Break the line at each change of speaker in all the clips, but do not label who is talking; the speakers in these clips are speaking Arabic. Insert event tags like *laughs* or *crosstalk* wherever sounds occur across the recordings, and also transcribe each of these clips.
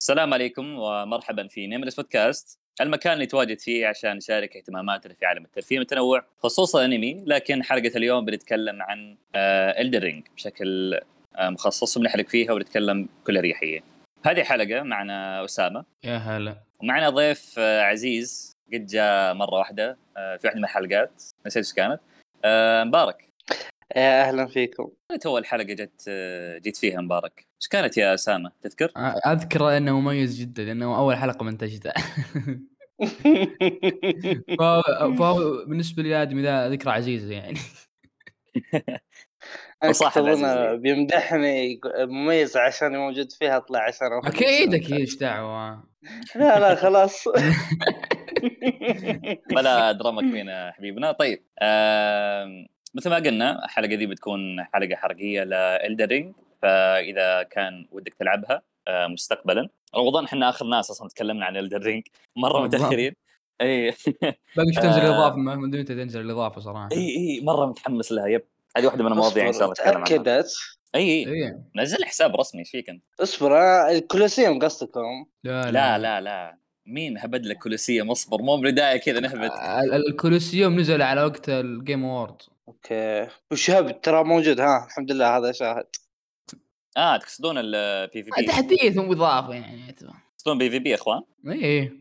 السلام عليكم ومرحبا في نيملس بودكاست المكان اللي نتواجد فيه عشان نشارك اهتماماتنا في عالم الترفيه المتنوع خصوصا أنمي لكن حلقة اليوم بنتكلم عن إلدن رينج بشكل آه، مخصص وبنحرق فيها ونتكلم بكل اريحيه. هذه حلقة معنا أسامة.
يا هلا.
ومعنا ضيف آه، عزيز قد جاء مرة واحدة آه، في واحدة من الحلقات نسيت إيش كانت. آه، مبارك.
يا أهلا فيكم.
كانت أول حلقة جت جيت فيها مبارك. إيش كانت يا أسامة؟ تذكر؟
أذكر إنه مميز جدا لأنه أول حلقة منتجته *laughs* فهو, بالنسبة لي آدمي ذا ذكرى عزيزة يعني.
لي.
بيمدحني مميز عشان موجود فيها أطلع عشان أكيد.
أكيد إيش دعوة؟
لا لا خلاص. *laughs*
بلا درامك فينا حبيبنا. طيب مثل ما قلنا الحلقة دي بتكون حلقة حرقية لإلدن رينج فإذا كان ودك تلعبها آه، مستقبلا. رمضان إحنا آخر ناس أصلا تكلمنا عن إلدن رينج *laughs* مرة
بالضبط.
متأخرين. *laughs* اي
باقي تنزل
آه.
الإضافة ما ادري متى تنزل الإضافة صراحة.
اي اي مرة متحمس لها yep. هذه واحدة من المواضيع إن شاء الله نتكلم عنها.
تأكدت.
اي اي
اي
نزل حساب رسمي إيش فيك أنت؟
اصبر آه، الكولوسيوم قصدكم؟
لا
لا. لا لا مين هبد لك كولوسيوم؟ اصبر مو بدايه كذا
ال- الكولوسيوم نزل على وقت ال game
award أوكي. وشهاب ترى موجود ها؟ الحمد لله هذا شاهد.
آه تقصدون ال PvP
تحديث مو اضافه يعني
تقصدون PvP يا إخوان؟
اي اي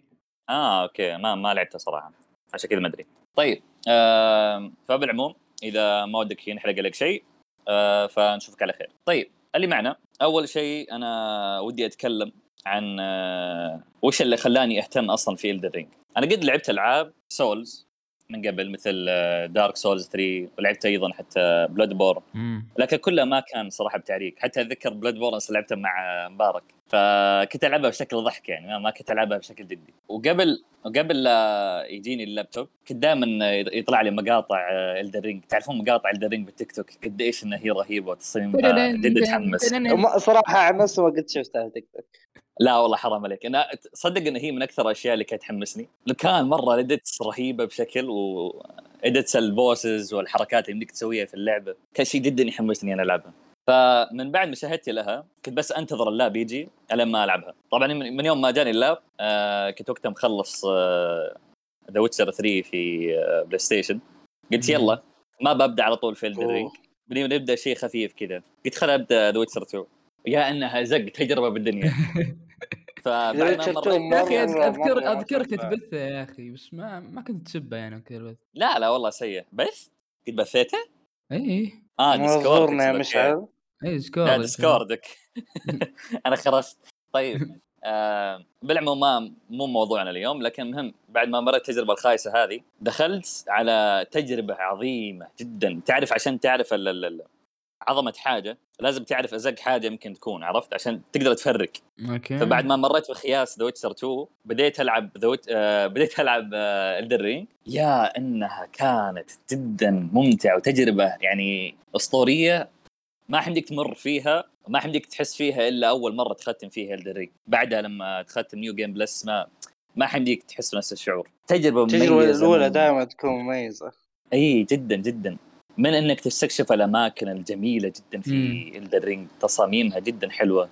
آه أوكي. ما ما لعبته صراحة. عشان كذا ما أدري. طيب آه فبالعموم إذا ما ودك ينحرق لك شيء. آه فنشوفك على خير. طيب اللي معنا أول شيء أنا ودي أتكلم عن آه وش اللي خلاني أهتم أصلا في إلدن رينج أنا قد لعبت ألعاب سولز من قبل مثل دارك سولز 3 ولعبت أيضا حتى بلود
بورن.
لكن كلها ما كان صراحة بتعريق حتى أتذكر بلود بورن لعبتها مع مبارك. فكنت ألعبها بشكل ضحك يعني ما- ما كنت ألعبها بشكل جدي وقبل وقبل لا يجيني اللابتوب كنت دائما يطلع لي مقاطع إلدن رينج تعرفون مقاطع إلدن رينج بالتيك توك؟ قد إيش إنها هي رهيبة وتصميمها جدا تحمس
وما- صراحة عن نفسي ما قد شفتها تيك توك.
لا والله حرام عليك. أنا صدق إن هي من أكثر الأشياء اللي كانت تحمسني. كان مرة ال edits رهيبة بشكل و edits ال bosses والحركات اللي يمديك تسويها في اللعبة. كان شيء جدا يحمسني أنا ألعبها. فمن بعد مشاهدتي لها كنت بس أنتظر اللاب يجي الين ما ألعبها. طبعا من من يوم ما جاني اللاب آه كنت وقتها مخلص ذا ويتشر 3 في آه بلاي ستيشن قلت. يلا ما ببدأ على طول في إلدن رينج
أوه.
نبدا شيء خفيف كذا. قلت خل أبدأ ذا ويتشر 2 يا إنها زق تجربة بالدنيا. *laughs* فبعد ما
Witcher 2
مريت
يا
أخي
اذكر
ما
اذكرك
شفتها.
تبثه يا أخي بس ما ما كنت تسبه يعني بث
لا لا والله سيء. بث؟ قد بثيته؟
اي
آه ديسكورد
يا مشعل.
اي
لا
سكور
ديسكوردك *laughs* *laughs* أنا خرجت. طيب آه بالعموم ما مو موضوعنا اليوم لكن المهم بعد ما مرت التجربة الخايسة هذه دخلت على تجربة عظيمة جدا. تعرف عشان تعرف عظمة حاجة لازم تعرف أزق حاجة يمكن تكون عرفت؟ عشان تقدر تفرق.
أوكي.
فبعد ما مريت بخياس ذا ويتشر 2 بديت ألعب ذا آه بديت ألعب آه إلدن رينج يا إنها كانت جدا ممتعة وتجربة يعني أسطورية ما حمديك تمر فيها ما حمديك تحس فيها إلا أول مرة تختم فيها إلدن رينج بعدها لما تختم new game plus ما ما حمديك تحس بنفس الشعور. تجربة
التجربة
مميزة
الأولى
من-
دائما تكون مميزة.
إي جدا جدا. من إنك تستكشف الأماكن الجميلة جدا في إلدن رينج تصاميمها جدا حلوة.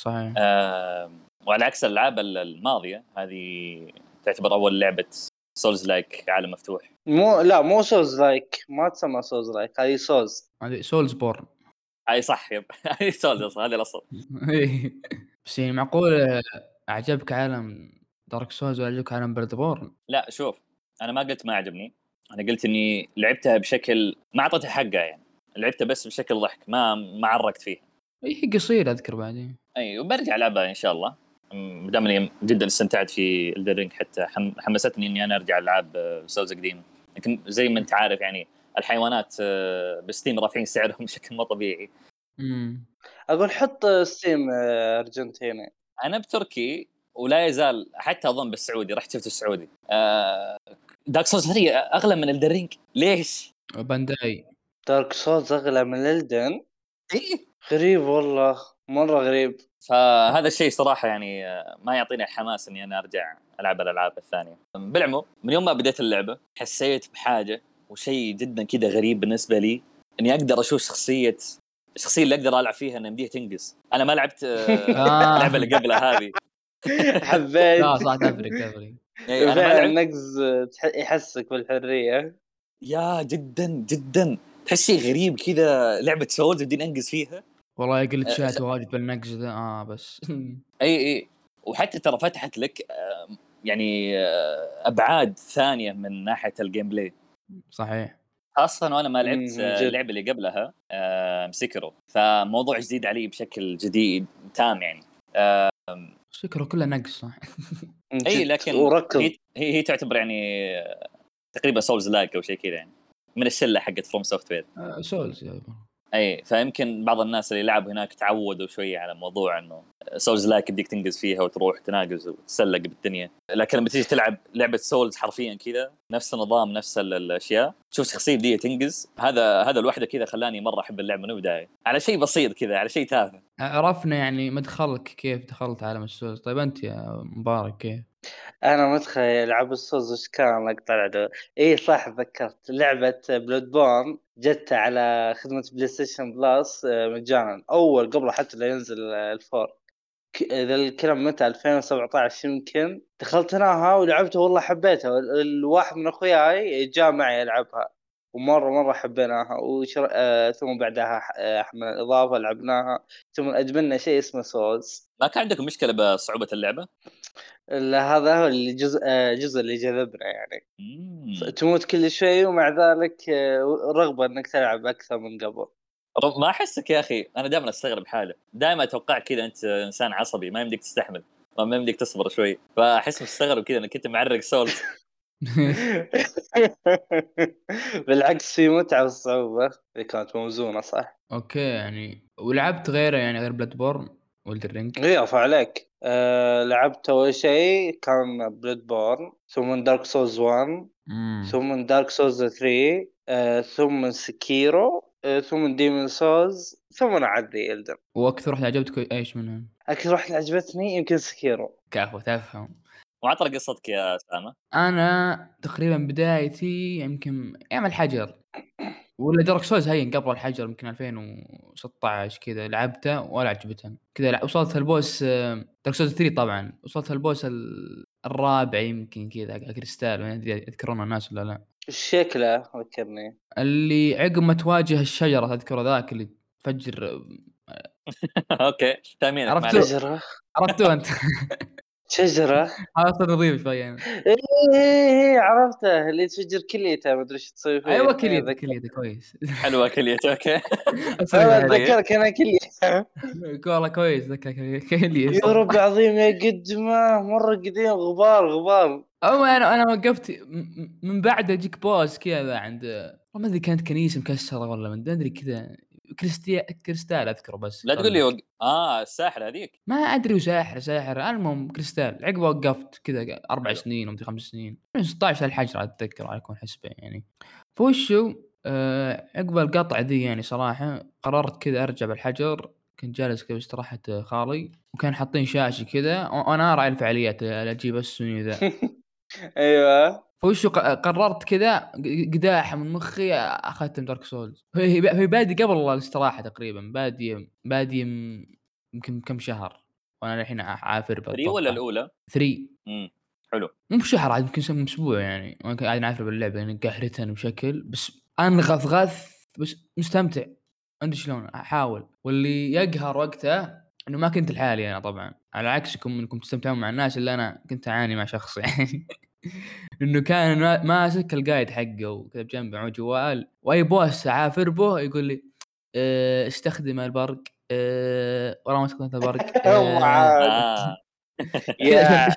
صحيح.
آه وعلى عكس الألعاب ال- الماضية هذه تعتبر أول لعبة souls-like عالم مفتوح.
مو لا مو souls-like ما تسمى souls-like هذه سوز
هذه soulsborne
أي صح yep. souls أصلا هذه الأصل. *laughs*
إيه. بس يعني معقول آه، أعجبك عالم دارك سولز ولا عجبك عالم بلود بورن
لا شوف أنا ما قلت ما عجبني أنا قلت إني لعبتها بشكل ما أعطيتها حقها يعني. لعبتها بس بشكل ضحك ما ما عرقت فيها.
اي هي قصيرة أذكر بعدين.
أي وبرجع ألعبها إن شاء الله. ما دام أني جدا استمتعت في إلدن رينج حتى حم- حمستني إني أنا أرجع العاب souls قديمه لكن زي ما أنت عارف يعني الحيوانات آه، بستيم رافعين سعرهم بشكل مو طبيعي.
امم
أقول حط ستيم آه، أرجنتيني.
أنا بتركي ولا يزال حتى أظن بالسعودي رحت شفت السعودي. آه دارك سولز 3 أغلى من إلدن رينج ليش؟
بانداي.
دارك سولز أغلى من إلدن
اي
غريب والله مرة غريب.
فهذا الشيء صراحة يعني آه، ما يعطيني الحماس إني أنا أرجع ألعب الألعاب الثانية. بالعموم من يوم ما بديت اللعبة حسيت بحاجة وشيء جدا كذا غريب بالنسبة لي إني أقدر أشوف شخصية الشخصيه اللي أقدر ألعب فيها إن يمديها تنقز أنا ما لعبت آه، *laughs*
آه.
اللعبة اللي قبلها هذه.
حبيت.
لا صح تفرق تفرق
فعلا النقز يحسك بالحرية.
يا جدا جدا. تحس شيء غريب كذا لعبة Souls بدي انقز فيها.
والله glitch ات واجد بالنقز ذا آه بس.
إي إي. وحتى ترى فتحت لك يعني أبعاد ثانية من ناحية ال gameplay
صحيح.
خاصه وأنا ما لعبت آه،. اللعبة اللي قبلها آه، Sekiro فموضوع جديد علي بشكل جديد تام يعني
فكره كلها نقز صح *laughs*
إي.
لكن
وركض
هي هي, تعتبر يعني آه، تقريبا Souls-like أو شيء كذا يعني من الشلة حقت FromSoftware
آه، Souls.
اي فيمكن بعض الناس اللي لعبوا هناك تعودوا شوية على موضوع إنه Souls-like بدك تنقز فيها وتروح تناقز وتتسلق بالدنيا. لكن لما تيجي تلعب لعبة Souls حرفيا كذا نفس النظام نفس ال- الأشياء تشوف شخصية بديه تنقز. هذا هذا لوحده كذا خلاني مرة أحب اللعبة من البدايه على شيء بسيط كذا على شيء تافه.
عرفنا يعني مدخلك كيف دخلت عالم ال Souls طيب أنت يا مبارك كيف؟
أنا متخيل العاب الصوز وش كان لقطة العدو إي صح تذكرت. لعبة Bloodborne جت على خدمة PlayStation Plus مجانا. أول قبل حتى لا ينزل ال four. ك- ذا الكلام متى؟ 2017 يمكن. دخلتناها ولعبتها والله حبيتها. ال- الواحد من أخوياي جاء معي يلعبها. ومرة مرة حبيناها وشر... آه ثم بعدها ح- آه، حملنا الإضافة لعبناها ثم ادمنا شيء اسمه Souls
ما كان عندكم مشكلة بصعوبة اللعبة؟
لا، هذا هو اللي جزء آه، اللي جذبنا يعني.
مم.
تموت كل شوي ومع ذلك آه، رغبة إنك تلعب أكثر من قبل.
ما أحسك يا أخي؟ أنا دائما أستغرب حاله دائما أتوقع كذا أنت إنسان عصبي ما يمديك تستحمل ما يمديك تصبر شوي. فأحس مستغرب كذا إنك انت معرق Souls *laughs* *laughs*
بالعكس في متعة والصعوبه اللي كانت موزونة صح؟
أوكي يعني ولعبت غيره يعني غير Bloodborne و Elden Ring
إي ارفع عليك. آه لعبت أول شيء كان Bloodborne ثم Dark Souls 1
مم.
ثم Dark Souls 3 آه ثم Sekiro آه ثم Demon's Souls ثم عاد ذي Elden
وأكثر واحدة عجبتك إيش منهم؟
أكثر واحدة عجبتني يمكن Sekiro
كفو تفهم
وعطنا قصتك يا اسامه
أنا تقريبا بدايتي يمكن أيام الحجر ولا Dark Souls هين قبل الحجر يمكن 2016 كذا لعبته ولا عجبتني كذا وصلت ال boss آه، Dark Souls 3 طبعا وصلت ال boss ال- الرابع يمكن كذا كريستال ما أدري يذكرونه الناس ولا لا.
شكله ذكرني.
اللي عقب ما تواجه الشجرة تذكره ذاك اللي تفجر *laughs*
أوكي تأمينك
عرفت؟
معلش.
شجرة؟
عرفتوه
أنت. *laughs* *laughs*
شجرة؟ صار نظيف شوي يعني.
إيه، إيه، عرفته اللي تفجر كليته ما أدري إيش تسوي فيه.
أيوه
إيه،
كليته كليته كويس.
حلوة كليت أوكي. *laughs*
أنا اتذكرك أنا كليته.
والله كويس ذكر كليته.
يا رب عظيم يا قدمه مرة قديم. غبار غبار.
أو أنا أنا وقفت من بعد أجيك بوس كذا عند ما أدري كانت كنيسة مكسرة ولا ما أدري كذا. كريستيا كريستال أذكره بس
لا تقول لي وق... آه الساحر هذيك.
ما أدري وساحر ساحر المهم كريستال عقب وقفت كذا أربع
حلو.
سنين أو خمس سنين من 16 الحجر أتذكر على يكون حسبه يعني. فوشو؟ آه عقب القطع ذي يعني صراحة قررت كذا أرجع بالحجر كنت جالس كذا باستراحه خالي وكان حاطين شاشة كذا وأنا راعي الفعاليات أجيب السوني ذا. *laughs*
أيوه.
فوشو ق- قررت كذا قداحة من مخي اختم دارك سولز هي بادي قبل الاستراحة تقريبا بادي بادي يمكن كم شهر وأنا الحين عافر
3 ولا الأولى؟
3
امم حلو.
مو بشهر عاد يمكن أسبوع يعني. وأنا قاعد نعافر باللعبه يعني قهرتني بشكل بس أنغث غث بس مستمتع. أدري شلون أحاول. واللي يقهر وقته إنه ما كنت لحالي أنا طبعا. على عكسكم انكم تستمتعون مع الناس اللي أنا كنت أعاني مع شخص يعني. *laughs* *laughs* انه كان ما- ماسك ال guide حقه وكذا بجنبه معه جوال. وأي boss عافر به يقول لي آه استخدم البرق آه ورا ما استخدمت البرق *laughs*
آه *laughs*
يا.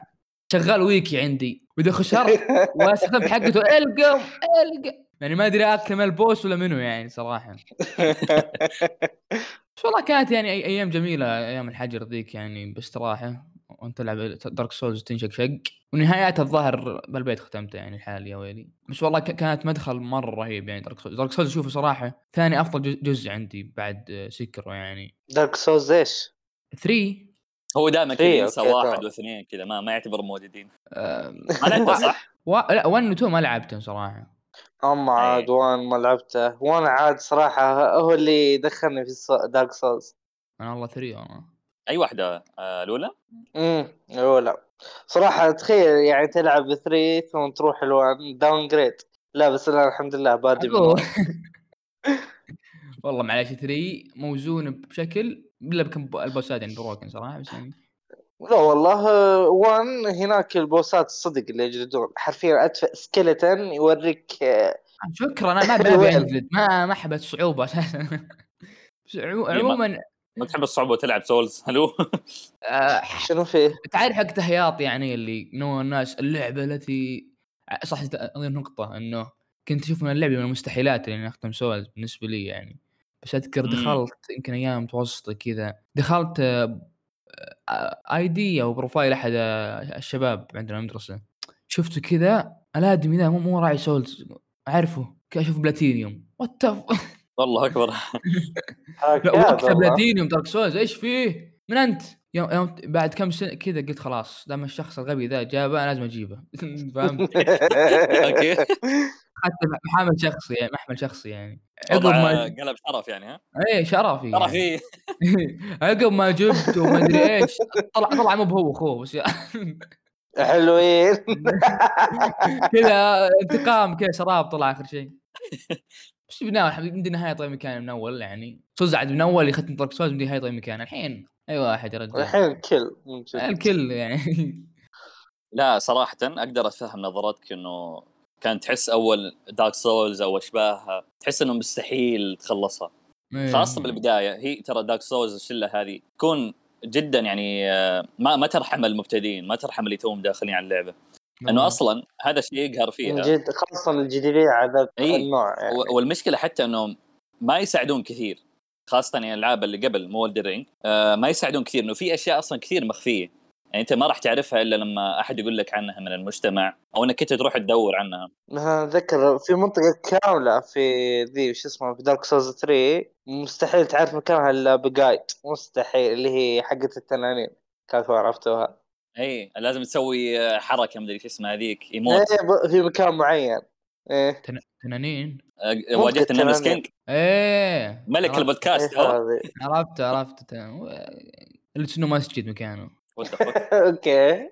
شغال ويكي عندي. واذا خسرت واستخدمت حقته. القم القم يعني ما أدري اكمل ال boss ولا منو يعني صراحة. بس والله كانت يعني أيام جميلة أيام الحجر ذيك يعني باستراحة. وانت تلعب Dark Souls تنشق شق. ونهايات الظاهر بالبيت ختمته يعني الحالي يا ويلي. بس والله ك- كانت مدخل مرة رهيب يعني Dark Souls Dark Souls اشوفه صراحة ثاني أفضل جزء- عندي بعد Sekiro يعني.
Dark Souls إيش؟
3
هو دائما كذا ينسى واحد. واثنين كذا ما ما يعتبر موجودين. *laughs* ما لعبته صح؟
و... لا 1 و 2 ما لعبتهم صراحة.
أما عاد
إيه.
وان ما لعبته. وأنا عاد صراحة هو اللي دخلني في Dark Souls
أنا والله 3 والله.
أي واحدة؟ آه الاولى؟
امم الاولى صراحة تخيل يعني تلعب 3 ثم تروح ال1 downgrade لا بس أنا الحمد لله بادي. *laughs*
والله معلش 3 موزون بشكل إلا بكم البوسات يعني broken صراحة بس يعني.
لا والله 1 هناك البوسات الصدق اللي يجلدون. حرفيا ادفع skeleton يوريك
شكرا أنا ما *laughs* ما ما احب الصعوبه أساسا. *laughs*
إيه، ما-
عموما
ما تحب الصعوبه وتلعب Souls؟ *laughs* هلو.
آه،
شنو فيه؟
تعرف حق تهياط يعني اللي نوع الناس اللعبة التي صح أظن نقطة إنه كنت أشوف من اللعبة من المستحيلات اللي إني أختم Souls بالنسبة لي يعني. بس
أذكر.
دخلت يمكن أيام متوسطة كذا دخلت آه، ID أو profile أحد آه، الشباب عندنا المدرسة. شفته كذا الادمي ذا مو مو راعي Souls أعرفه كذا أشوف platinum. What *laughs*
والله
أكبر
وقتها. platinum Dark Souls إيش فيه؟ من أنت؟ يوم, يوم بعد كم سنه كذا قلت خلاص دام الشخص الغبي ذا جابه أنا لازم أجيبه *laughs* فهمت؟
أوكي
حتى محامل شخصي يعني محمل شخصي يعني عقب ما
قلب شرف يعني ها
إيه شرفي يعني.
في *laughs*
عقب ما جبته وما أدري إيش طلع طلع مو بهو أخوه بس
حلوين *laughs*
كذا انتقام كذا شراب طلع آخر شيء بس بناء عندي نهاية طيب مكان من أول يعني. صزعد من أول يختم طرق سوز بدي نهاية طيب مكان الحين أي واحد يا رجال
الحين الكل.
الكل يعني.
لا صراحة أقدر أتفهم نظرتك إنه كان تحس أول Dark Souls أو أشباهها تحس إنه مستحيل تخلصها.
إيه.
خاصه بالبداية هي ترى Dark Souls الشلة هذه تكون جدا يعني آه، ما ما ترحم المبتدئين ما ترحم اللي توهم داخلين على اللعبة. إنه أصلا هذا الشيء يقهر فيها
جد خاصة الجديدية على. النوع يعني.
والمشكلة حتى انه ما يساعدون كثير خاصة يعني الألعاب اللي قبل مو رينج آه ما يساعدون كثير إنه في أشياء أصلا كثير مخفية يعني أنت ما راح تعرفها إلا لما أحد يقول لك عنها من المجتمع أو إنك أنت تروح تدور عنها
أتذكر في منطقة كاملة في ذي وش اسمه في Dark Souls 3 مستحيل تعرف مكانها إلا ب guide مستحيل اللي هي حقة التنانين كيف عرفتوها؟
إي لازم تسوي حركة مدري إيش اسمها هذيك emote
إيه ب- في مكان معين. إيه.
تن- تنانين؟
واجهت ال Nameless
تنانين.
King
إيه.
ملك
عرفت-
البودكاست
إيه
عرفت عرفت اللي شنو مسجد مكانه؟ *laughs*
أوكي.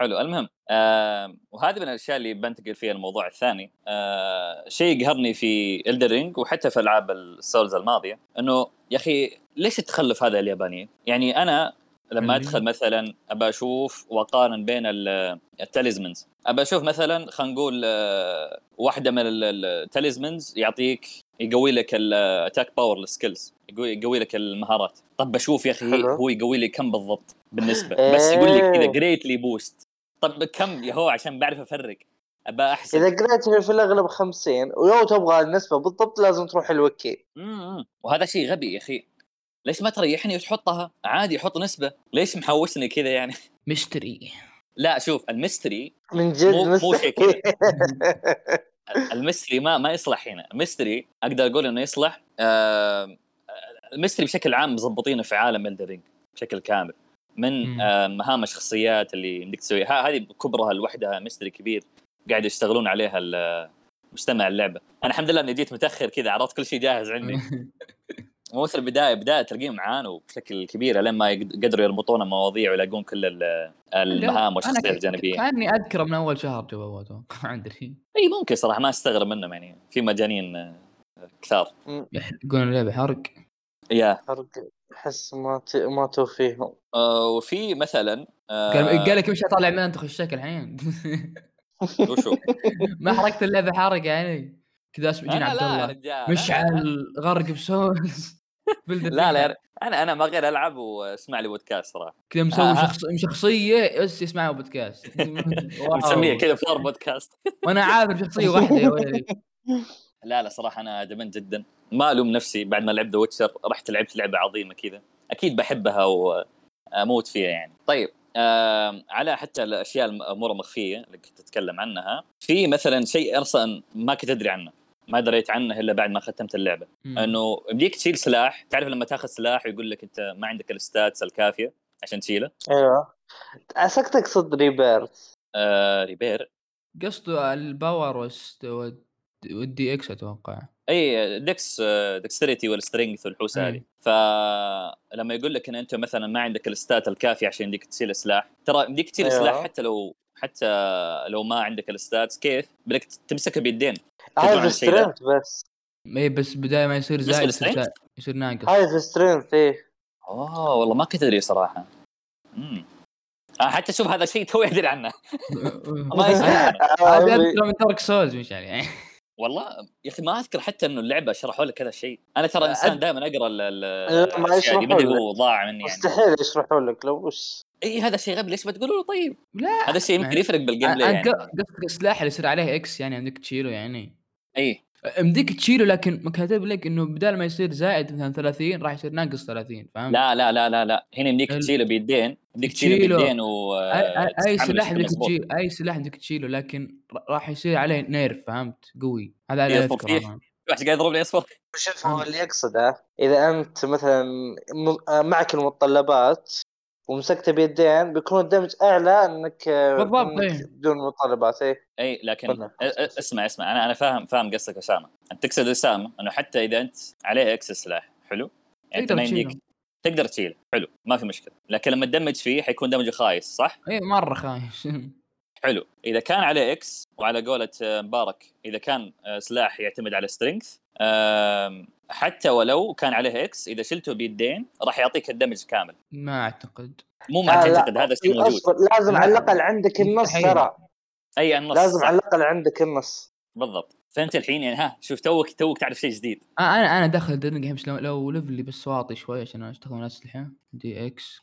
حلو المهم آه وهذه من الأشياء اللي بنتقل فيها الموضوع الثاني. آه شيء يقهرني في Ring وحتى في ألعاب ال Souls الماضية إنه يا أخي ليش التخلف هذا اليابانيين؟ يعني أنا لما أدخل مثلا أبى أشوف واقارن بين ال- ال talismans أبى أشوف مثلا خلينا نقول آه، واحدة من ال- ال- ال talismans يعطيك يقوي لك ال attack power ال skills يقوي يقوي لك المهارات. طب بشوف يا
أخي.
هو يقوي لي كم بالضبط بالنسبة؟ بس يقول لي كذا
إيه.
greatly boost طب كم؟ يا هو عشان بعرف أفرق. أبى احسن
إذا قريت في الأغلب 50 ولو تبغى النسبة بالضبط لازم تروح الوكي
مم. وهذا شيء غبي يا أخي. ليش ما تريحني وتحطها؟ عادي حط نسبة. ليش محوشني كذا يعني؟ *laughs*
mystery.
لا شوف ال mystery
من جد
مو- مو شيء
مستحيل *laughs*
ال mystery ما ما يصلح هنا. ال mystery أقدر أقول إنه يصلح. آه ال mystery بشكل عام مظبطينه في عالم Elden Ring بشكل كامل. من. آه مهام الشخصيات اللي بدك تسويها. هذه كبرها لوحدها mystery كبير قاعد يشتغلون عليها ال- مجتمع اللعبة. أنا الحمد لله إني جيت متأخر كذا عرفت كل شيء جاهز عندي. *laughs* مو مثل البدايه بداية تلاقيهم عانوا بشكل كبير لين ما يقد- قدروا يربطون المواضيع ويلاقون كل ال- المهام والشخصيات الجانبية.
كأني اذكره من أول شهر أتوقع *laughs* ادري
إي ممكن صراحة ما أستغرب منهم يعني. في مجانين آه، كثار.
يقولون اللعبه حرق.
يا.
فرق أحس ما ت... ما توفيهم
آه وفي مثلا آه
قال لك مش اطالع من أنت خشك الحين. *laughs*
وشو؟
ما حرقت اللعبة حرق يعني. كذا اسمع جينا
لا
عبد الله. مشعل غرق بسولز
لا لا يا- أنا أنا ما غير ألعب وأسمع لي بودكاست صراحة.
كذا مسوي
آه.
شخص... شخصية بس يسمعوا بودكاست. *laughs*
مسميه كذا ف lore بودكاست *laughs*
وأنا عارف شخصية واحدة يا ويلي *laughs*
لا لا صراحة أنا أدمنت جدا. ما ألوم نفسي بعد ما لعبت Witcher رحت لعبت لعبة عظيمة كذا. أكيد بحبها واموت فيها يعني. طيب آه على حتى الأشياء الأمور المخفيه اللي كنت أتكلم عنها. في مثلا شيء أصلا ما كنت أدري عنه. ما دريت عنه إلا بعد ما ختمت اللعبة.
مم.
انه بديك تشيل سلاح تعرف لما تاخذ سلاح ويقول لك أنت ما عندك ال stats الكافية عشان تشيله.
أيوه. عساك تقصد ريبيرث
آه ريبير.
قصده الباور والدي إكس أتوقع.
إي ديكس ديكستريتي والسترينث والحوسه. هذه. فلما يقول لك إن أنت مثلا ما عندك الستات الكافية عشان يمديك تشيل سلاح ترى يمديك تشيل
أيوة.
سلاح حتى لو حتى لو ما عندك الستات كيف؟ بدك تمسكه بيدين.
هاي
الشيء؟
سترينث بس.
اي بس بداية ما يصير زايد يصير, ناقص.
هاي في strength إيه.
أوه والله ما كنت أدري صراحة. امم آه حتى شوف هذا شيء *laughs* تو ادري عنه. *laughs* ما يصير.
هذا *laughs* من Dark Souls مش يعني.
والله يا أخي ما أذكر حتى إنه اللعبة شرحوا لك هذا الشيء. أنا ترى إنسان دائما أقرأ ال- ال-
لا، ما
الأشياء دي ما هو ضاع مني يعني.
مستحيل يشرحوا لك لو وش؟
إي هذا شيء غبي. ليش بتقولوا له طيب؟
لا.
هذا الشيء يمكن
يعني-
يفرق بال
gameplay
يعني.
قصدك السلاح اللي يصير عليه X يعني عندك تشيله يعني.
اي
يمديك تشيله لكن ما كاتب لك إنه بدال ما يصير زائد مثلا 30 راح يصير ناقص 30 فهمت؟
لا لا لا لا لا هنا يمديك
ال-
تشيله بيدين يمديك تشيله
تشيله.
بيدين و
اي, أي- سلاح بدك
مظبوط.
تشيل أي سلاح بدك تشيله لكن راح يصير عليه nerf فهمت؟ قوي هذا اللي
أذكره واحد قاعد يضربني اصفر
شوف هو اللي يقصده إذا أنت مثلا آه، معك المتطلبات ومسكته بيدين بيكون ال damage أعلى إنك آه،
بالضبط، إيه.
بدون متطلبات إيه
إي لكن
ولا.
أ- أ- اسمع اسمع أنا أنا فاهم فاهم قصدك أسامة أنت تقصد أسامة إنه حتى إذا أنت عليه X سلاح حلو يعني
تشيله.
تقدر تشيله حلو ما في مشكلة لكن لما تدمج فيه حيكون damage ه خايس صح؟
إي مرة خايس *laughs*
حلو. إذا كان عليه X وعلى قولة آه، مبارك إذا كان آه، سلاح يعتمد على strength حتى ولو كان عليه X إذا شلته بيدين راح يعطيك ال damage كامل.
ما أعتقد.
مو ما
آه، لا،
تعتقد هذا الشيء موجود.
لازم
لا.
على الأقل عندك النص. ترى.
أي النص.
لازم. على الأقل عندك النص.
بالضبط. فأنت الحين يعني ها شوف توك توك تعرف شيء جديد.
آه أنا أنا داخل Elden Ring بس لو, لو level ي بس واطي شوي عشان استخدم الأسلحة. DEX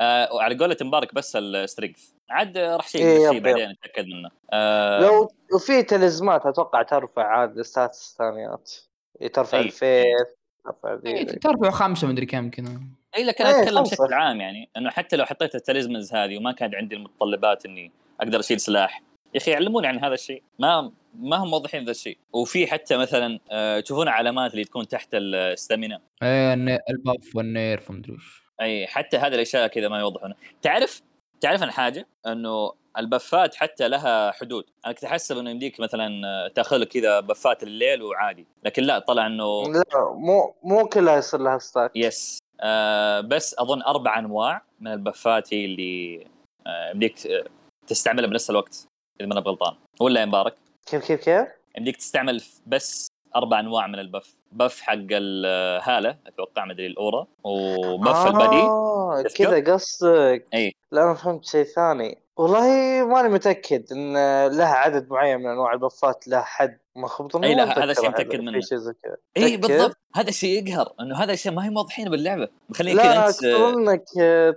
آه وعلى قولة مبارك بس ال strength. عاد راح شيء
إيه،
بعدين نتاكد منه. آه
لو وفي talisman ات أتوقع ترفع عاد ال stats الثانيات. إيه، ترفع
أي.
ال faith ترفع ذي.
إيه، ترفع خمسة مدري كم كذا
اي لكن أنا
أتكلم.
بشكل عام يعني إنه حتى لو حطيت ال talismans هذه وما كان عندي المتطلبات إني أقدر أشيل سلاح. يا أخي علموني عن هذا الشيء. ما ما هم موضحين ذا الشيء. وفي حتى مثلا آه، تشوفون علامات اللي تكون تحت ال
stamina. إيه ال buff وال nerf ومدري وش.
أي حتى هذه الأشياء كذا ما يوضحونها تعرف تعرف عن حاجة؟ إنه ال buff ات حتى لها حدود. أنا كنت أحسب إنه يمديك مثلا آه، تأخذ لك كذا buff ات الليل وعادي. لكن لا طلع إنه
لا مو مو كلها يصير لها stack
yes آه بس أظن أربع أنواع من ال buff ات هي اللي آه يمديك آه، تستعملها بنفس الوقت إذا ما أنا بغلطان. ولا يا مبارك؟
كيف كيف كيف؟
يمديك تستعمل بس أربع أنواع من ال buff. buff حق الهاله أتوقع مدري ال aura و buff ال body
آه
تذكر؟
كذا قصدك.
إي.
لا أنا فهمت شيء ثاني. والله ماني متأكد إن لها عدد معين من أنواع ال buff ات لها حد ما خبط
أي لا، هذا منه.
شيء زي كذا. إي؟
بالضبط. هذا الشيء يقهر إنه هذا الشيء ما هي موضحينه باللعبة. مخليني كذا
لا
انت
إنك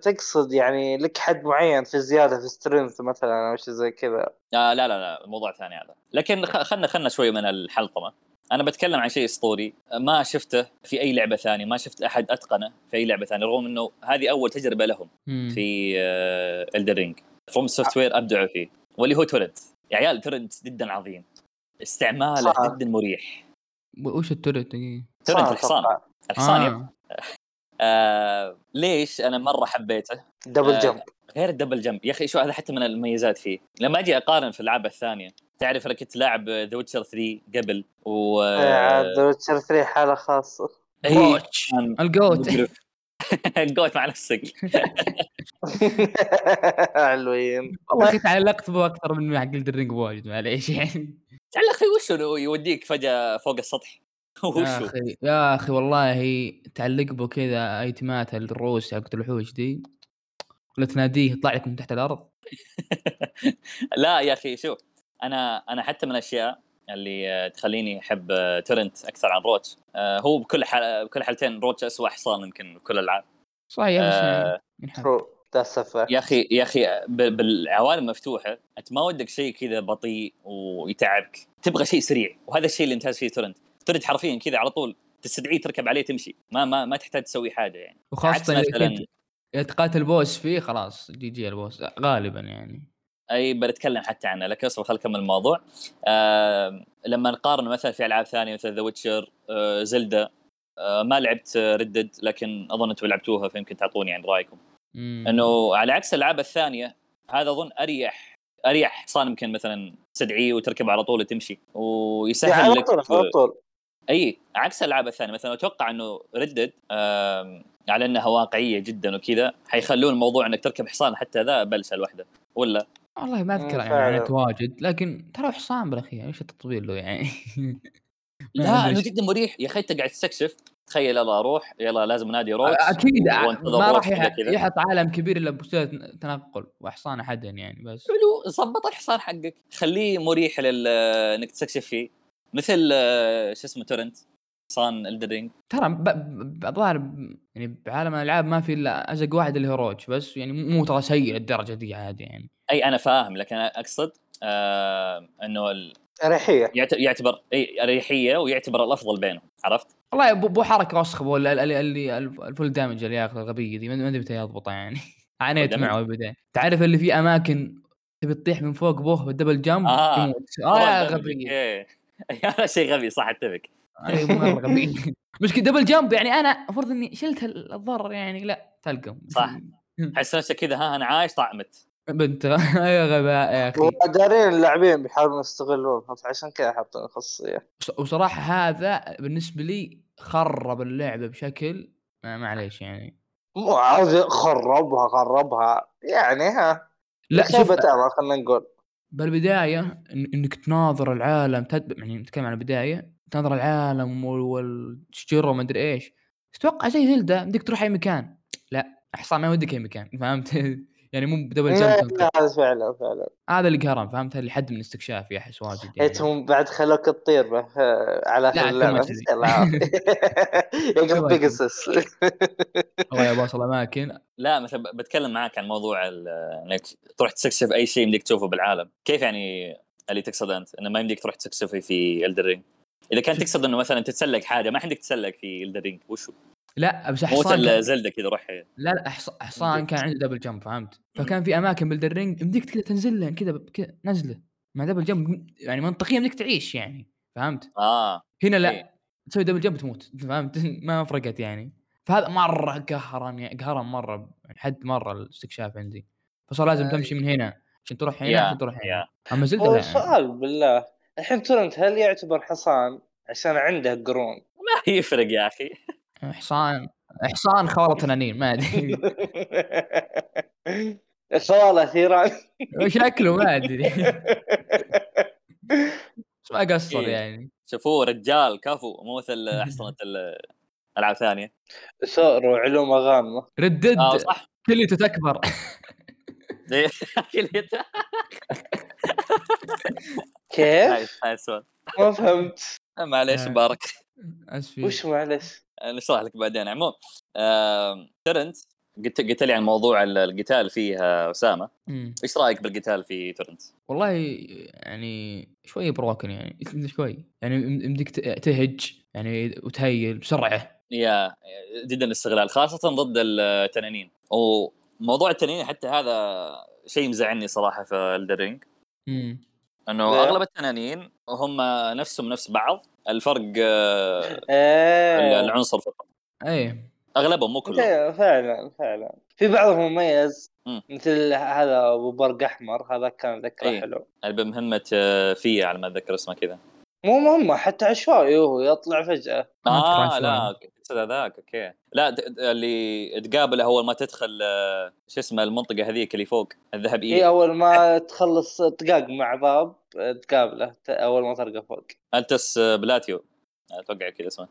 تقصد يعني لك حد معين في زيادة في strength مثلا أو شيء زي كذا.
آه لا لا لا موضوع ثاني هذا. لكن خلنا خلنا شوي من الحلطمه أنا بتكلم عن شيء أسطوري. ما شفته في أي لعبة ثانية ما شفت أحد أتقنه في أي لعبة ثانية رغم إنه هذه أول تجربة لهم
مم.
في Elden Ring FromSoftware أبدعوا فيه واللي هو Torrent يا عيال Torrent جدا عظيم. استعماله
صح.
جدا مريح.
وش
دقيقة.
Torrent
الحصان. الحصان yep.
آه. *laughs*
آه ليش؟ أنا مرة حبيته.
double
آه،
jump
غير ال double jump يا أخي شو هذا؟ حتى من المميزات فيه. لما أجي أقارن في الالعاب الثانية تعرف أنا كنت لاعب The Witcher 3 قبل و
عاد ذا Witcher 3 حالة
خاصة.
جوتش ال
GOAT. GOAT مع نفسك. *laughs*
حلوين.
والله كنت علقت به أكثر من حق Elden Ring واجد معليش. يعني
تعال أخي وش هو؟ يوديك فجأة فوق السطح. *laughs*
يا؟ أخي يا أخي والله تعلق به كذا item ات الروس حقت الوحوش دي. ولا تناديه يطلع لك من تحت الأرض. *laughs*
لا يا أخي شوف. أنا أنا حتى من الأشياء اللي آه، تخليني أحب آه، Torrent أكثر عن Roach. آه، هو بكل حال بكل حالتين Roach اسوء حصان يمكن بكل الالعاب
صحيح بس
آه،
that's
يا أخي يا أخي بالعوالم المفتوحه أنت ما ودك شيء كذا بطيء ويتعبك. تبغى شيء سريع وهذا الشيء اللي يمتاز فيه Torrent. Torrent حرفيا كذا على طول تستدعيه تركب عليه تمشي. ما ما ما تحتاج تسوي حاجة يعني.
وخاصة
مثلا
تقاتل boss فيه خلاص GG ال boss غالبا يعني.
أي بنتكلم حتى عنه لكن أصبر خلينا نكمل الموضوع. آه لما نقارن مثلا في ألعاب ثانية مثل The Witcher آه Zelda آه ما لعبت ردد لكن أظن أنتم لعبتوها فيمكن تعطوني عن رأيكم.
مم.
إنه على عكس الألعاب الثانية هذا أظن أريح أريح. حصان يمكن مثلا تستدعيه وتركب على طول وتمشي
يعني
ويسهل
على
لك
طول على طول.
أي عكس الألعاب الثانية مثلا أتوقع إنه ردد على إنها واقعية جدا وكذا حيخلون الموضوع إنك تركب حصان حتى ذا بلسة لوحده ولا؟
والله ما أذكر
مم،
يعني
فعلاً.
عنك واجد لكن ترى حصان بالأخير إيش التطوير له يعني؟ *laughs*
لا انه جدا مريح. يا أخي أنت قاعد تستكشف تخيل يلا أروح يلا لازم نادي روكس أكيد
ما راح يحط عالم كبير إلا بوسيلة تنقل واحصان احدا يعني بس.
حلو ظبط الحصان حقك. خليه مريح لل إنك تستكشف فيه. مثل آه، شو اسمه تورنت حصان الدرينج
ترى الظاهر ب- يعني بعالم الألعاب ما في إلا أزق واحد اللي هو روج بس يعني مو ترى سيء للدرجة دي عادي يعني.
أي أنا فاهم لكن أنا أقصد آه إنه ال-
أريحية
يعت- يعتبر إي أريحية ويعتبر الأفضل بينهم عرفت؟
والله بو حركة وسخ بو اللي, ال full damage اللي ياخذ الغبية دي ما أدري متى يضبطه يعني *laughs* عانيت؟ معه بالبداية تعرف اللي في أماكن تبي تطيح من فوق بوه بال double jump
آه.
يموت آه يا
والله
غبي
إيه. *laughs* هذا شيء غبي صح
أتفق مرة *laughs* غبي مشكلة double jump يعني أنا المفروض إني شلت الضرر يعني لا تلقم
صح. حس نفسك كذا ها أنا عايش طعمت
بنت. *laughs* يا غباء يا أخي.
دارين اللاعبين بيحاولون يستغلونها فعشان كذا حاطين خاصيه
وص- وصراحة هذا بالنسبة لي خرب اللعبة بشكل ما معليش يعني.
مو خربها خربها. يعني ها
لا شوف
خلينا نقول.
بالبداية إنك تناظر العالم تد... يعني نتكلم عن البداية تناظر العالم وال- والشجرة وما أدري إيش. تتوقع زي زلدة بدك تروح أي مكان. لا حصان ما يوديك أي مكان فهمت؟ *laughs* يعني مو بدبل جمب.
لا، فعلا فعلا.
هذا اللي قهران فهمت؟ اللي حد من استكشافي احس واجد يعني.
هيتهم بعد خلوك تطير آه، على آخر
لا،
اللعبة.
كم أدري.
يلا عافية. يقف
كم
بيجاسس
الله يا باص الاماكن
لا مثلا ب- بتكلم معاك عن موضوع ال- إنك تروح تستكشف أي شيء يمديك تشوفه بالعالم. كيف يعني اللي تقصد أنت؟ إنه ما يمديك تروح تستكشفه في الدرينج إذا كان. تقصد إنه مثلا تتسلق حاجة ما عندك تتسلق في Elden Ring وش هو؟
لا بس حصان
مثل
كان...
Zelda كذا روح
لا لا حص- حصان كان عنده double jump فهمت؟ فكان في أماكن ب Elden Ring يمديك كذا تنزل له كذا كذا نزله. مع double jump يعني منطقيا بدك تعيش يعني فهمت؟
آه
هنا لا
إيه.
تسوي double jump تموت فهمت؟ *laughs* ما فرقت يعني. فهذا مرة قهرني قهرن مرة حد مرة الاستكشاف عندي. فصار لازم
آه،
تمشي من هنا عشان تروح هنا عشان تروح هنا.
yeah.
أما زلدة
هو
لا
سؤال بالله الحين تورنت هل يعتبر حصان؟ عشان عنده قرون. *laughs*
ما يفرق يا أخي.
حصان حصان خوله تنانين ما أدري *laughs*
خواله ثيران
شكله ما أدري بس *laughs* ما قصر
إيه.
يعني
شوفوه رجال كفو مو مثل إحصنة ال- ألعاب ثانية
سؤر وعلوم غامه
ردد
آه صح
كليته تكبر *laughs*
إيه. كليته.
كيف؟ ما فهمت
معليش
آه.
مبارك
أسفي
وش معلش؟
نشرح لك بعدين. عموم آه، ترنت قلت قلت لي عن موضوع ال- القتال فيه آه، اسامه. إيش رأيك بالقتال في تورنت؟
والله يعني شوي بروكن يعني شوي. يعني يم- يمديك تهج يعني وتهيل بسرعة.
يا جدا استغلال خاصة ضد التنانين. وموضوع التنانين حتى هذا شيء مزعلني صراحة في الدرينج إنه
لا.
أغلب التنانين هم نفسهم نفس بعض. الفرق
إيه
العنصر فقط
إيه
أغلبهم مو كلهم.
إيه، فعلا فعلا. في بعضهم مميز
مم.
مثل هذا أبو برق أحمر هذا كان ذكره
إيه.
حلو.
اللي بمهمة آه، فيا على ما أتذكر اسمه كذا.
مو مهمة حتى عشوائي هو يطلع فجأة.
آه
لا تقصد هذاك أوكي. لا د- د- اللي تقابله أول ما تدخل شو اسمه المنطقة هذيك اللي فوق الذهبية.
هي أول ما تخلص طقاق مع باب تقابله ت- أول ما ترقى فوق.
Altus Plateau. أتوقع كذا اسمه.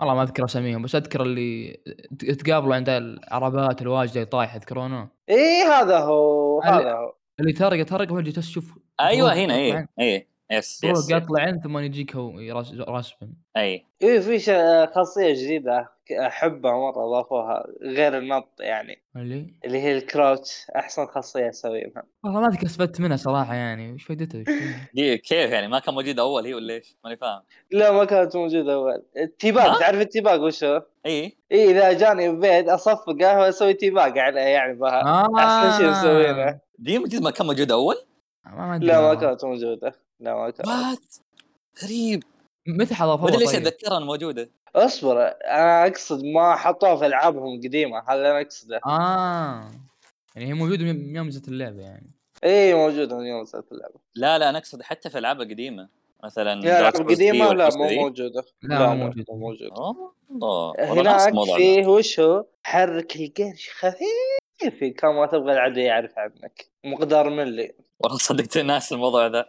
والله ما أذكر أساميهم بس أذكر اللي ت- تقابلوا عند العربات الواجدة اللي طايحة تذكرونه؟
اي هذا هو
اللي-
هذا هو.
اللي ترق ترق وجه تشوف أيوه
هنا اي اي
yes
yes
يطلعين ثم يجيك هو راس راسبن
أي.
اي في جديدة ك- أحبها مرة أضافوها غير النط يعني.
اللي؟
اللي هي ال crouch أحسن خاصية أسويها.
والله ما أذكر استفدت منها صراحة يعني وش فائدتها *laughs*
كيف يعني؟ ما كان موجود أول هي ولا إيش؟ ماني فاهم.
لا ما كانت موجودة أول. ال teabag
ها؟
تعرف ال teabag وش هو؟
إي.
إي إذا جاني بيت أصفقه وأسوي teabag عليه يعني بها
آه.
أحسن شيء مسوينه.
دي موجود ما كان موجود أول؟
ما
لا ما. كانت موجودة. لا ما
غريب.
متى
ما
حضافوها
ادري ليش
طيب؟
أتذكرها موجوده
اصبر أنا أقصد ما حطوها في ألعابهم القديمة هذا اللي أنا أقصده.
آه. يعني هي موجودة من يوم نزلت اللعبة يعني.
إي موجودة من يوم نزلت اللعبة.
لا لا أنا أقصد حتى في ألعاب قديمة. مثلا
لا ألعاب
Dark Souls 3
قديمه لا مو. موجودة.
لا، مو موجودة.
مو موجوده
والله والله ناس
هناك فيه وش هو؟ حرك القرش خفيف. كان ما تبغى العدو يعرف عنك. مقدار ملي.
والله صدقت ناس الموضوع ذا.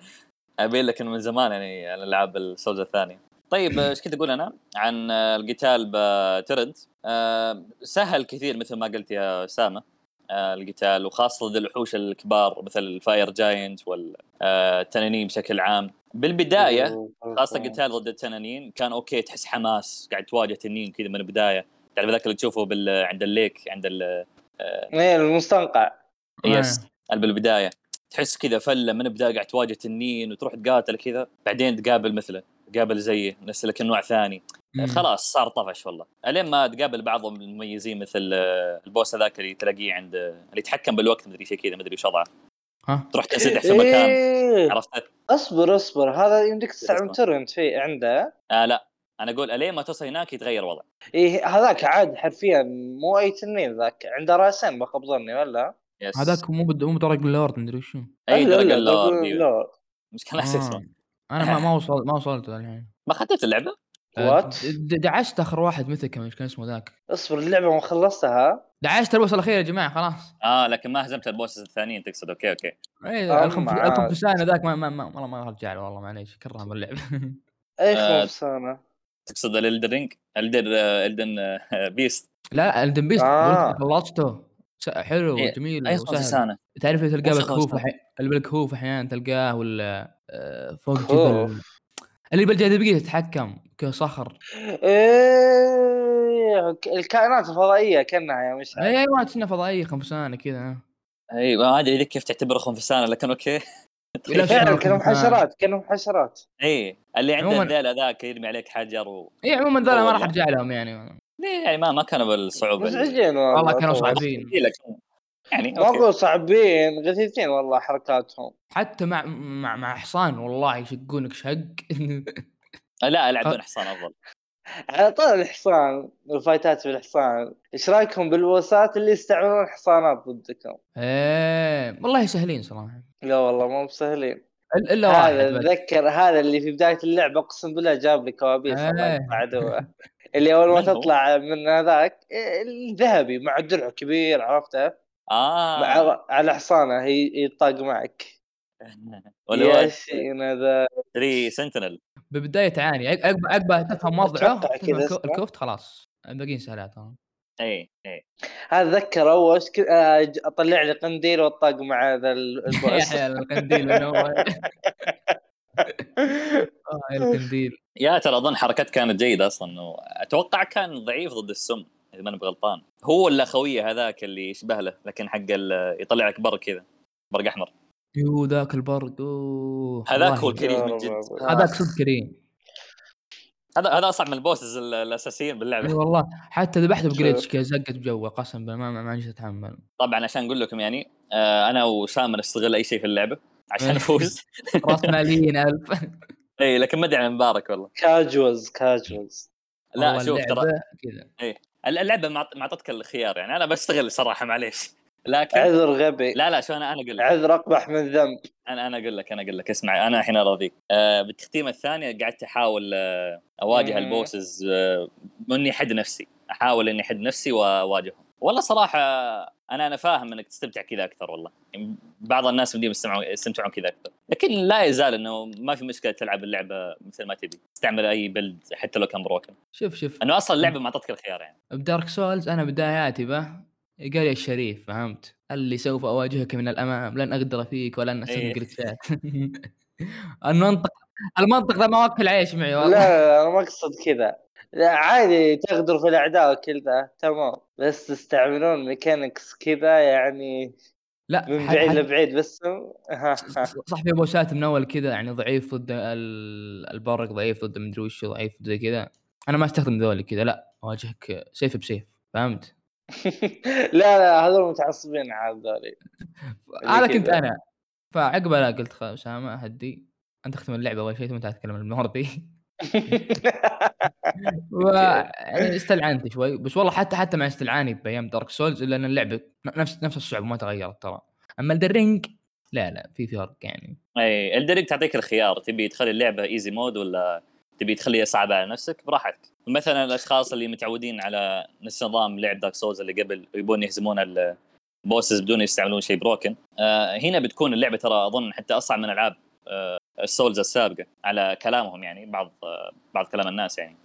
ابين لك إنه من زمان يعني على العاب ال Souls الثانية طيب *clears throat* إيش كنت أقول أنا عن القتال ب Elden Ring آه، سهل كثير مثل ما قلت يا أسامة. آه، القتال وخاصة ضد الوحوش الكبار مثل ال Fire Giant والتنانين بشكل عام. بالبداية خاصة قتال ضد التنانين كان أوكي تحس حماس قاعد تواجه تنين كذا من البداية. تعرف ذاك اللي تشوفه بال... عند ال lake عند ال... آه،
إيه المستنقع.
يس اللي بالبدايه تحس كذا فلة من البداية قاعد تواجه تنين وتروح تقاتل كذا بعدين تقابل مثله تقابل زيه نفس لكن نوع ثاني. خلاص صار طفش والله. الين ما تقابل بعضهم المميزين مثل آه، البوس هذاك اللي تلاقيه عند اللي يتحكم بالوقت مدري شيء كذا مدري وش وضعه.
ها؟
تروح تنسدح في مكان
إيه.
عرفت؟
اصبر اصبر. هذا يمديك تستعمل
اسمه.
تورنت فيه عنده.
آه لا. أنا أقول إلين ما توصل هناك يتغير وضع
إيه هذاك عاد حرفيا مو أي تنين ذاك. عنده رأسين بخاب ظني ولا؟
yes
هذاك مو بد... مو dragon lord مدري وشو
أي
إلا،
dragon
lord
أيوة.
لورد.
مشكلة
آه.
اسمه
أنا ما ما وصلت ما وصلت الحين
ما خدت اللعبة؟
آه،
What؟
د- د- دعست آخر واحد مثل كم كان اسمه ذاك
اصبر اللعبة ما خلصتها
دعست ال boss الأخير يا جماعة خلاص
آه لكن ما هزمت ال bosses الثانيين تقصد أوكي أوكي
اي
أم
الخنف...
عاد.
الخنفسان ذاك ما ما ما والله ما رجع له والله معليش كرهه باللعب *laughs*
أي
آه.
خمس سنه
تقصد ال Elden Ring Elder Elden Beast
لا Elden Beast
آه.
خلصته حلو
إيه،
جميل
أي خمس
وسهل. تعرف تلقاه بالكهوف بالكهوف أحيانا تلقاه ولا آه، فوق. جبل. اللي بالجاذبيه تتحكم كصخر.
إيه الكائنات الفضائية كأنها يا مشعل.
اي أيوه كأنها فضائية خنفسانة كذا
اي ما أدري كيف تعتبره خنفسانة لكن أوكي.
لا
فعلا
خنفسان.
حشرات كانوا حشرات.
اي اللي عنده
عموماً-
الذيل ذاك يرمي عليك حجر و...
اي عموما ذولا ما راح. أرجع لهم يعني.
ليه يعني ما ما كانوا بالصعوبة
مزعجين والله
والله كانوا. صعبين.
لك يعني
ما أقول صعبين غثيثين والله حركاتهم.
حتى مع مع مع حصان والله يشقونك شق. *laughs*
لا العب دون حصان أفضل.
على طول الحصان الفايتات بالحصان. إيش رأيكم بالبوسات اللي يستعملون حصانات ضدكم؟
إيه والله سهلين صراحة.
لا والله مو بسهلين.
إلا واحد
هذا. اتذكر هذا اللي في بداية اللعبة أقسم بالله جاب لي كوابيس
إيه.
عدوه. *laughs* اللي أول ما؟ تطلع من هذاك إيه، الذهبي مع الدرع كبير عرفته
آه.
مع على حصانه هي يطاق معك. *laughs*
ولا
يا شيء هذا
3 سنتينل
ببداية تعاني عق- عقب عقب تفهم وضعه. الكفت خلاص. الباقيين سهلات
اي اي
هذا ذكر اول ك... آه، أطلع لي قنديل وأطاق مع ذا ال- *laughs*
يا
ال
boss القنديل من اول *laughs* آه، يا القنديل
يا ترى أظن حركات كانت جيدة أصلا أتوقع كان ضعيف ضد السم إذا ماني بغلطان. هو ولا خويه هذاك اللي يشبه له لكن حق ال- يطلع لك برق كذا برق أحمر.
يو ذاك البرق. أوه
هذاك. هو الكريم من جد.
هذاك صدق كريم.
هذا هذا أصعب من ال bosses ال- الأساسيين
إي
باللعبه
والله. حتى ذبحته. *laughs*
ب
glitch كذا زقت بجوه قسم بالله ما جيت اتحمل
طبعا عشان أقول لكم يعني آه أنا وسامر نستغل أي شيء في اللعبة. عشان نفوز
راس ماليين ألف. *laughs*
اي لكن ما أدري عن مبارك والله.
كاجوالز كاجوالز
لا شوف ترى.
كذا.
اللعبة ما أعطتك الخيار يعني. أنا بستغل صراحة معليش. لكن
عذر غبي.
لا لا شو أنا أنا أقول لك.
عذر أقبح من ذنب.
أنا أنا أقول لك أنا أقول لك. اسمع أنا الحين أراضيك. آه بالتختيمه الثانية قعدت أحاول آه أواجه
مم.
ال bosses آه إني أحد نفسي. أحاول إني أحد نفسي وأواجههم. والله صراحة أنا أنا فاهم إنك تستمتع كذا أكثر والله. يعني بعض الناس بدهم يستمعون يستمتعون كذا أكثر. لكن لا يزال إنه ما في مشكلة تلعب اللعبة مثل ما تبي. تستعمل أي بلد حتى لو كان بروكن
شوف شوف.
إنه أصلا اللعبة ما اعطتك الخيار يعني.
بدارك سولز أنا بداياتي به قال لي الشريف فهمت؟ اللي سوف أواجهك من الأمام لن أقدر فيك ولن
إيه.
استخدم جلتشات *laughs* المنطق المنطق ذا ما يوكل عيش معي والله.
لا أنا ما أقصد كذا. لا عادي تغدر في الأعداء وكذا تمام. بس تستعملون mechanics كذا يعني
لا
من بعيد لبعيد بس.
صح في بوسات من أول كذا يعني ضعيف ضد ال- البرق ضعيف ضد مدري وش ضعيف زي كذا. أنا ما أستخدم ذولي كذا لا اواجهك سيف بسيف فهمت؟ *laughs*
لا لا هذول متعصبين عاد ذولي. *laughs*
هذا كنت. أنا. فعقبها لا قلت اسامه هدي أنت أختم اللعبة أول شيء ثم تعال تتكلم يعني *laughs* استلعنت شوي بس والله حتى حتى مع استلعاني بأيام Dark Souls إلا إن اللعبة نفس نفس الصعوبة ما تغيرت ترى. أما Elden Ring لا لا في فرق يعني.
إي Elden Ring تعطيك الخيار تبي تخلي اللعبة easy mode ولا تبي تخليها صعبة على نفسك؟ براحتك. مثلا الأشخاص اللي متعودين على نفس نظام لعب Dark Souls اللي قبل ويبون يهزمون ال bosses بدون يستعملون شيء broken آه هنا بتكون اللعبة ترى أظن حتى أصعب من ألعاب آه ال Souls السابقة على كلامهم يعني بعض بعض كلام الناس يعني.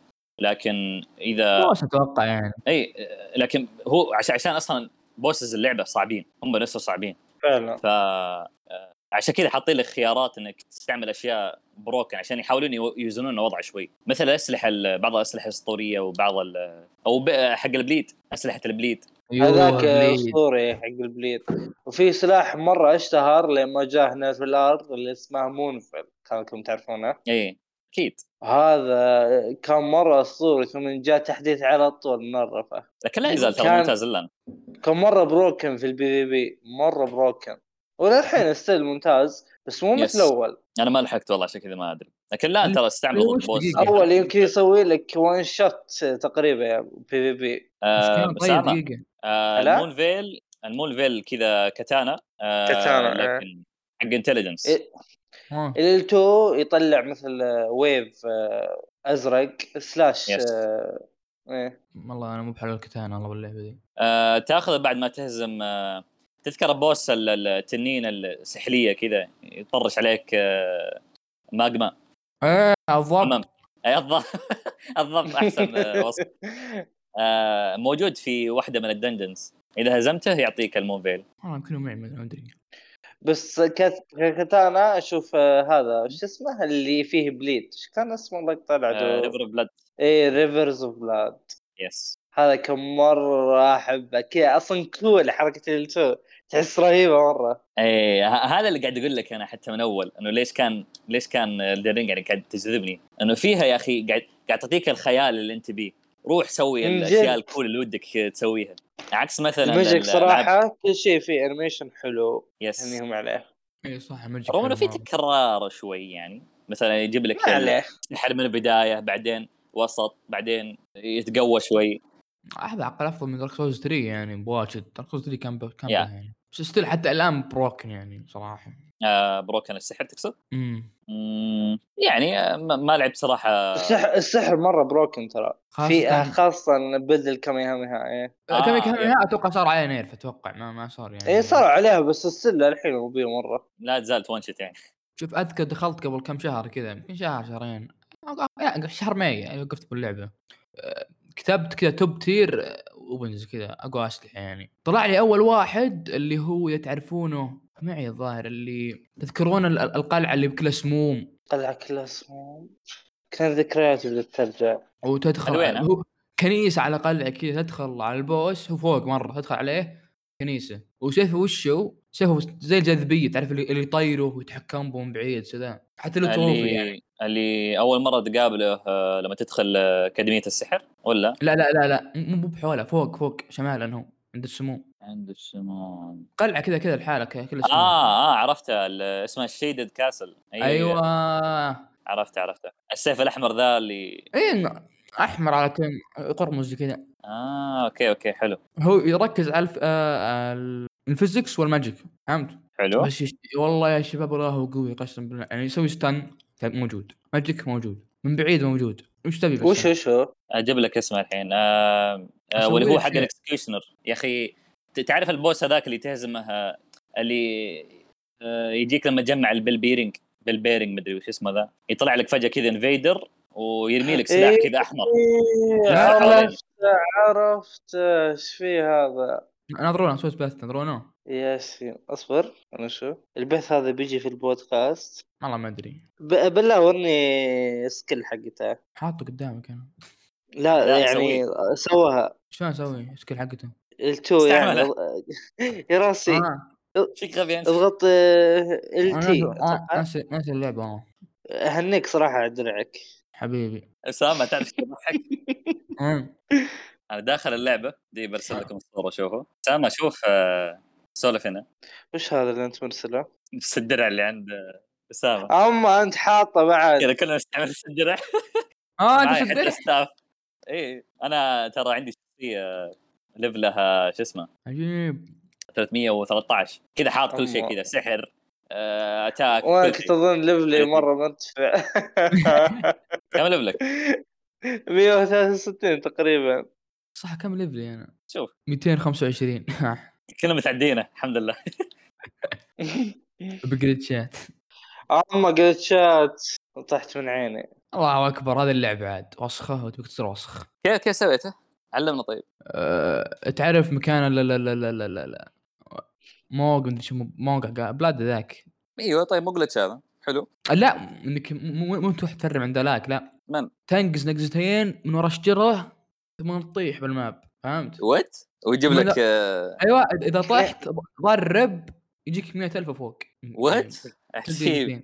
لكن إذا
boss أتوقع يعني.
إي لكن هو عشان عشان أصلا bosses اللعبة صعبين هم نفسهم صعبين.
فعلا.
ف آه، عشان كذا حاطين لك خيارات إنك تستعمل أشياء broken عشان يحاولون يو- يوزنون الوضع شوي. مثل الاسلحه ال- بعض الأسلحة الأسطورية وبعض ال- أو حق ال bleed أسلحة ال bleed.
هذاك
bleed.
أسطوري حق ال bleed. وفي سلاح مرة اشتهر لما جاه ناس في الأرض اللي اسمه Moonveil كانكم تعرفونه؟
اي أكيد.
هذا كان مرة أسطوري. ثم جاء تحديث على طول نرفه.
لكن لا يزال ترى
كان-
ممتاز الان
كان مرة broken في ال PvP مرة broken وللحين still ممتاز بس مو. مثل الأول
أنا ما لحقت والله عشان كذا ما أدري لكن لا ترى ضد
boss.
أول يمكن يسوي لك one shot تقريبا يا PvP
مش
آه
كان
بس
طيب
آه؟ ال Moonveil ال Moonveil كذا katana آه
katana، إيه.
لكن حق
intelligence.
L2 يطلع مثل wave آه، أزرق slash
yes.
آه، إيه
والله أنا مو بحلو ال katana والله باللعبة دي
آه تاخذه بعد ما تهزم آه تذكر boss ال- ال- التنين السحلية كذا يطرش عليك آه ماجما.
إيه
أي الضبط الضبط أحسن آه، وصف. *laughs* آه موجود في واحدة من ال dungeons إذا هزمته يعطيك ال Moonveil
والله يمكن معي ما أدري.
بس كات- كاتانا أشوف هذا وش اسمه اللي فيه bleed. إيش كان اسمه الله يقطع له
River Blood
إيه Rivers of Blood
yes
هذا كان مرة أحبه. كذا أصلا cool حركة ال2 تحس رهيبة مرة.
إيه ه- هذا اللي قاعد أقول لك أنا حتى من أول إنه ليش كان ليش كان Elden Ring يعني قاعد تجذبني؟ إنه فيها يا أخي قاعد قاعد تعطيك الخيال اللي أنت بيه. روح سوي الأشياء.
ال
cool اللي ودك تسويها. عكس مثلا
ال magic
الألعاب-
صراحة كل شيء فيه animation حلو.
yes
انهم عليه.
اي صح magic
رغم إنه في. تكرار شوي يعني. مثلا يجيب لك
ما عليه.
السحر من البداية بعدين وسط بعدين يتقوى شوي.
هذا عقل أفضل من Dark Souls 3 يعني بواجد. Dark Souls 3 كان. كان يعني بس still حتى الآن broken يعني صراحة.
آه بروكن السحر تقصد؟
امم
مم، يعني آه، ما ما لعبت صراحة.
السحر السحر مرة بروكن ترى. في
خاصة-
خاصة بدل كاميهاميها إيه.
آه،
كم
يب.
أتوقع صار عليه نيرف أتوقع. ما ما صار يعني.
إيه صار عليها بس السله الحين مبيه مرة.
لا تزال تونشت يعني.
شوف أذكر دخلت قبل كم شهر كذا يمكن شهر شهرين. يعني شهر ماي يعني وقفت باللعبة. كتبت كذا توب تير وبنز كذا اقوى اسلحه يعني. طلع لي أول واحد اللي هو اذا تعرفونه معي الظاهر اللي تذكرون ال- ال- القلعة اللي بكلها سموم
قلعة كلها اسمه كان ذكرياتي بدات ترجع.
وتدخل؟ هو كنيسة على قلعه كذا تدخل على البوس هو فوق مرة تدخل عليه كنيسة. وسيفه وشه سيفه زي الجاذبية تعرف اللي, اللي يطيره ويتحكم به من بعيد كذا. حتى لو تروفي يعني.
اللي أول مرة تقابله آه، لما تدخل آه، أكاديمية السحر ولا؟
لا لا لا لا مو بحوله فوق فوق شمالا هو عند السموم
عند السمون
قلعة كذا كذا الحاله كذا
آه آه عرفتها اسمها ال Shaded
Castle أيوه.
عرفت عرفته السيف الأحمر ذا اللي
اي أحمر على كم قرمز كذا.
آه أوكي أوكي حلو.
هو يركز على الف... آه ال- ال physics وال magic فهمت؟
حلو.
بس يش... والله يا شباب والله هو قوي قسم بالله. يعني يسوي stun موجود. magic موجود. من بعيد موجود. وش تبي بس؟
وش وش هو؟
أجيب لك اسمه الحين. آه آه واللي هو حق.
ال
Executioner. يا أخي تعرف ال boss هذاك اللي تهزمه اللي آه يجيك لما تجمع ال bell bearing bell bearing مدري وش اسمه ذا. يطلع لك فجأة كذا invader ويرمي لك سلاح
إيه.
كذا أحمر.
إيه، عرفت عرفت. إيش في هذا؟
ناظرونا سويت بث ناظرونا
ياسين أصبر أنا شو البث هذا بيجي في البودكاست.
والله ما أدري.
ب- بالله ورني skill حقته.
حاطه قدامك أنا.
لا,
لا،
يعني سواها
شلون أسوي skill حقته؟
التو يعني. يا راسي.
آه.
غبي انت
اضغط ال
أنا
تي
ناسي- آه، ناسي اللعبة آه.
أهنيك صراحة على درعك
حبيبي.
أسامة تعرف *laughs*
آه.
أنا داخل اللعبة. دي برسل لكم الصورة شوفوا. أسامة شوف آه، سولف هنا.
وش هذا اللي أنت مرسله؟
نفس الدرع اللي عند اسامه
أما أنت حاطه بعد.
كذا كلنا نستعمل نفس الدرع.
آه انت
staff إي. أنا ترى عندي شخصية level ها شو اسمه؟
عجيب.
313 كذا حاط كل شيء. كذا سحر آه، attack
وأنا
كل
كنت
شيء.
اظن level
ي
مرة مرتفع *laughs*
كم level ك؟ *laughs*
163 تقريبا.
صح كم level ي أنا؟
شوف.
225 *laughs*
كلنا متعدينا الحمد لله. *laughs*
ب glitch ات
اما glitch ات طحت من عيني.
الله أكبر هذه اللعبة عاد. وسخة وتبيك تصير وسخ
كيف كيف سويته؟ علمنا طيب.
أه تعرف مكان لا لا لا لا لا لا لا موقع مدري شو موقع بلاد ذاك.
إيوه طيب مو glitch هذا. حلو.
لا إنك مو مو تروح تفرم عند ذاك لا.
من؟
تنقز نقزتين من ورا شجرة ثم تطيح بال map. فهمت؟
what؟ ويجيب لك. آه،
أيوه إذا طحت ضرب يجيك 100000 فوق
وات؟ عجيب؟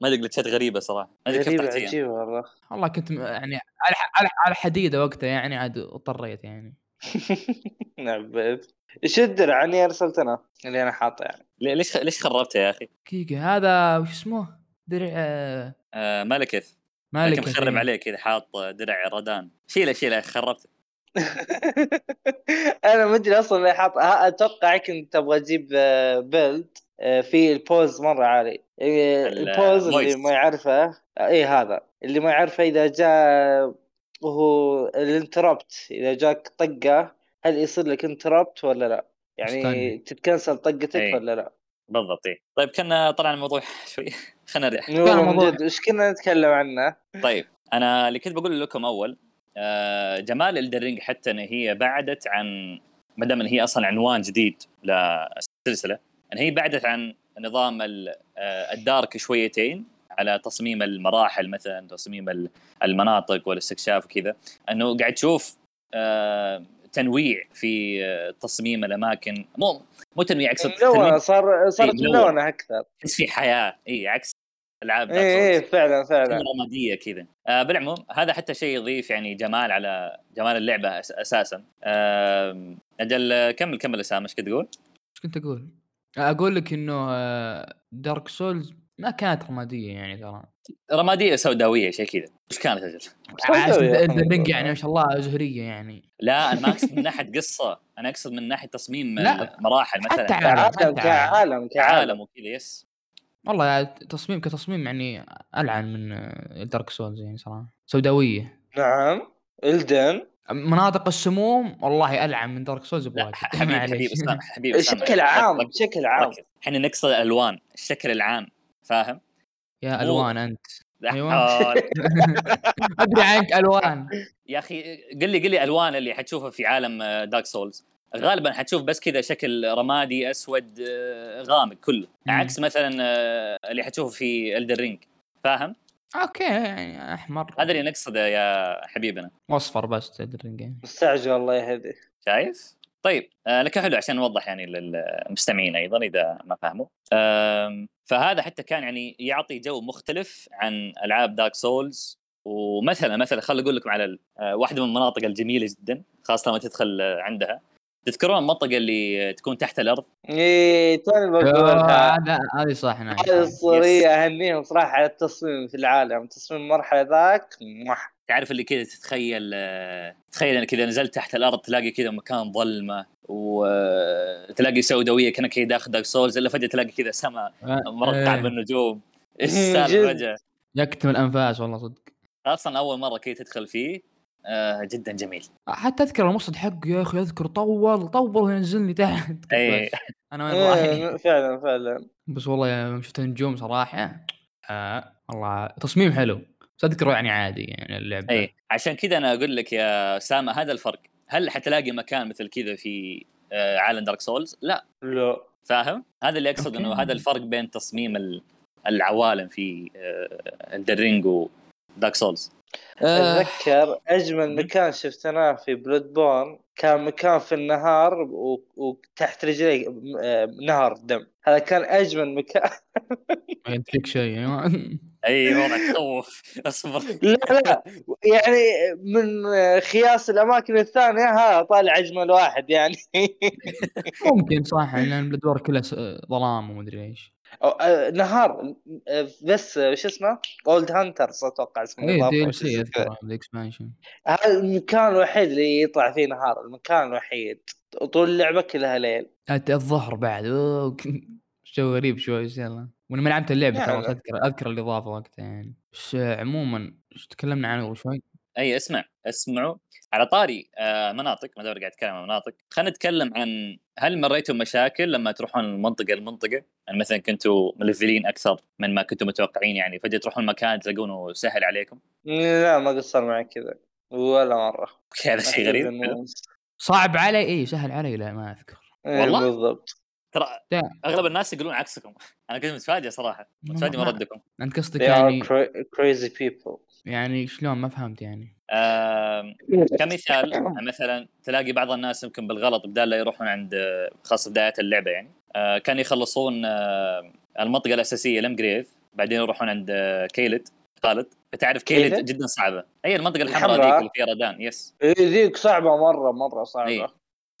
ما أدري جلتشات غريبة صراحة ما أدري كيف
غريبة
طحت
عجيبة والله
والله كنت يعني على على على حديدة وقتها يعني عاد اضطريت يعني *laughs*
نعبيت إيش الدرع عني ارسلتنا اللي أنا حاطه يعني
ليش ليش خربته يا أخي؟
دقيقة هذا وش اسمه؟ درع آه،
آه ما له كيف
مالك
لكن مخرب عليه كذا حاط درع ردان شيله شيله خربته *laughs*
أنا ما أدري أصلا اللي حاط أتوقع كنت تبغى تجيب آه، build آه، في ال poise مرة عالي آه،
ال-
ال poise اللي
poise.
ما يعرفه اي هذا اللي ما يعرفه إذا جاء هو ال interrupt إذا جاك طقة هل يصير لك interrupt ولا لا؟ يعني. تتكنسل طقتك
إي.
ولا لا؟
بالضبط إيه. طيب كنا طلع الموضوع *laughs* شوي خلينا نريح
والله من
موضوع-
جد إيش كنا نتكلم عنه؟
طيب أنا اللي كنت بقول لكم أول آه جمال الدرينج حتى إن هي بعدت عن ما دام إن هي أصلا عنوان جديد للسلسلة إن هي بعدت عن نظام آه، الدارك شويتين على تصميم المراحل مثلا تصميم ال- المناطق والاستكشاف وكذا. إنه قاعد تشوف آه تنويع في آه، تصميم الأماكن. مو مو تنويع أقصد
صار صارت. ملونه أكثر.
تحس في حياة. إي عكس العاب
اي
Souls.
فعلا فعلا
رمادية كذا آه بالعموم هذا حتى شيء يضيف يعني جمال على جمال اللعبة أس أساسا آه أجل كمل كمل اسامه إيش كنت تقول؟
إيش كنت أقول؟ أقول لك إنه Dark Souls ما كانت رمادية يعني ترى
رمادية سوداوية شيء كذا إيش كانت
أجل؟ يعني ما شاء الله زهرية يعني
لا أنا ما أقصد *laughs* من ناحية قصة أنا أقصد من ناحية تصميم
لا.
المراحل مثلا
حتى عالم
كعالم
حتى عالم.
كعالم كعالم
كعالم وكذا yes
والله يعني تصميم كتصميم يعني ألعن من Dark Souls يعني صراحة سوداوية
نعم Elden
مناطق السموم والله ألعن من Dark
Souls
بواجد
حبيبي. حبيبي *laughs* حبيبي
بشكل عام
ركز-
بشكل عام
ركز. إحنا نقصد الالوان الشكل العام فاهم؟
يا
مو-
ألوان
أنت
أيوة.
حول. *laughs*
أدري عنك ألوان *laughs*
يا أخي قل لي قل لي ألوان اللي حتشوفها في عالم Dark Souls غالبا حتشوف بس كذا شكل رمادي أسود آه، غامق كله.
مم.
عكس مثلا آه، اللي حتشوفه في Elden Ring فاهم؟
okay يعني أحمر.
هذا اللي نقصده يا حبيبنا.
واصفر بس orange يعني.
مستعجل الله يهدي
شايف؟ طيب آه لكن حلو عشان نوضح يعني للمستمعين أيضا إذا ما فهموا. آم، فهذا حتى كان يعني يعطي جو مختلف عن ألعاب Dark Souls ومثلا مثلا خل أقول لكم على آه، واحدة من المناطق الجميلة جدا خاصة لما تدخل آه، عندها. تذكرون المنطقة اللي تكون تحت الأرض
إيه توني
آه،
بقولها
هذا هذه صح نعم
هذه
صح.
الصورية أهنيهم صراحة على التصميم في العالم تصميم المرحلة ذاك موح.
تعرف اللي كذا تتخيل آه، تخيل إنك إذا نزلت تحت الأرض تلاقي كذا مكان ظلمة وتلاقي سوداوية كأنك كذا داخل دارك سولز إلا فجأة تلاقي كذا سماء مرقع
إيه.
بالنجوم *laughs*
إيش.
السالفة فجاه
يكتم الأنفاس والله صدق
أصلا أول مرة كذا تدخل فيه آه جدا جميل.
حتى أذكر المصعد حقه يا أخي أذكر طول طول وينزلني تحت. بس، *laughs* أنا وين رايح؟
إيه، فعلا فعلا.
بس والله يوم شفت النجوم صراحة. آه والله تصميم حلو. بس أذكره يعني عادي يعني اللعبة.
اي عشان كذا أنا أقول لك يا اسامه هذا الفرق. هل حتلاقي مكان مثل كذا في آه عالم Dark Souls لا.
لا.
فاهم؟ هذا اللي أقصد
إنه.
هذا الفرق بين تصميم ال- العوالم في آه Elden Ring و Dark Souls آه
أتذكر أجمل مكان شفناه في Bloodborne كان مكان في النهار و- وتحت رجلي آه، نهر دم. هذا كان أجمل مكان. *laughs*
انت فيك شيء أيوة. *laughs*
أي وضعك تخوف أصبر.
لا لا. يعني من آه، خياس الأماكن الثانية ها طالع أجمل واحد يعني. *laughs*
ممكن صح لأن الادوار كلها س- ظلام ومدري
إيش. آه، نهار آه، بس آه، شو اسمه؟ Old Hunters أتوقع اسمه
اي DLC.
اذكره
ال expansion
هذا المكان الوحيد اللي يطلع فيه نهار المكان الوحيد. طول اللعبة كلها ليل.
الظهر بعد. جو *laughs* غريب شوي بس يلا. وأنا ما لعبت اللعبة ترى أذكر أذكر الإضافة وقتها يعني. بس آه، عموما تكلمنا عنه شوي؟
إي اسمع اسمعوا. على طاري آه مناطق ما دام قاعد اتكلم عن مناطق خلينا نتكلم عن هل مريتوا مشاكل لما تروحون من منطقه لمنطقه يعني مثلا كنتوا ملفلين أكثر من ما كنتوا متوقعين يعني فجأة تروحون مكان تلاقونه سهل عليكم؟
لا ما قصر معي كذا ولا مرة. *laughs*
هذا شيء غريب.
صعب علي إي سهل علي لا ما
أذكر.
والله؟
بالضبط.
ترى. أغلب الناس يقولون عكسكم. *laughs* أنا كنت متفاجئ صراحة. متفاجئ من
ما-
ردكم
انت قصدك يعني
crazy people.
يعني شلون؟ ما فهمت يعني.
كمثال مثلا تلاقي بعض الناس يمكن بالغلط بدال لا يروحون عند خاصه بدايه اللعبة يعني. آه، كانوا يخلصون آه، المنطقة الأساسية لمجريف بعدين يروحون عند آه، كيلد خالد فتعرف
Caelid؟
جدا صعبة. أي المنطقة الحمراء
الحمراء؟
ذيك اللي فيها رادان yes
إيه ذيك صعبة مرة مرة صعبة.
إيه.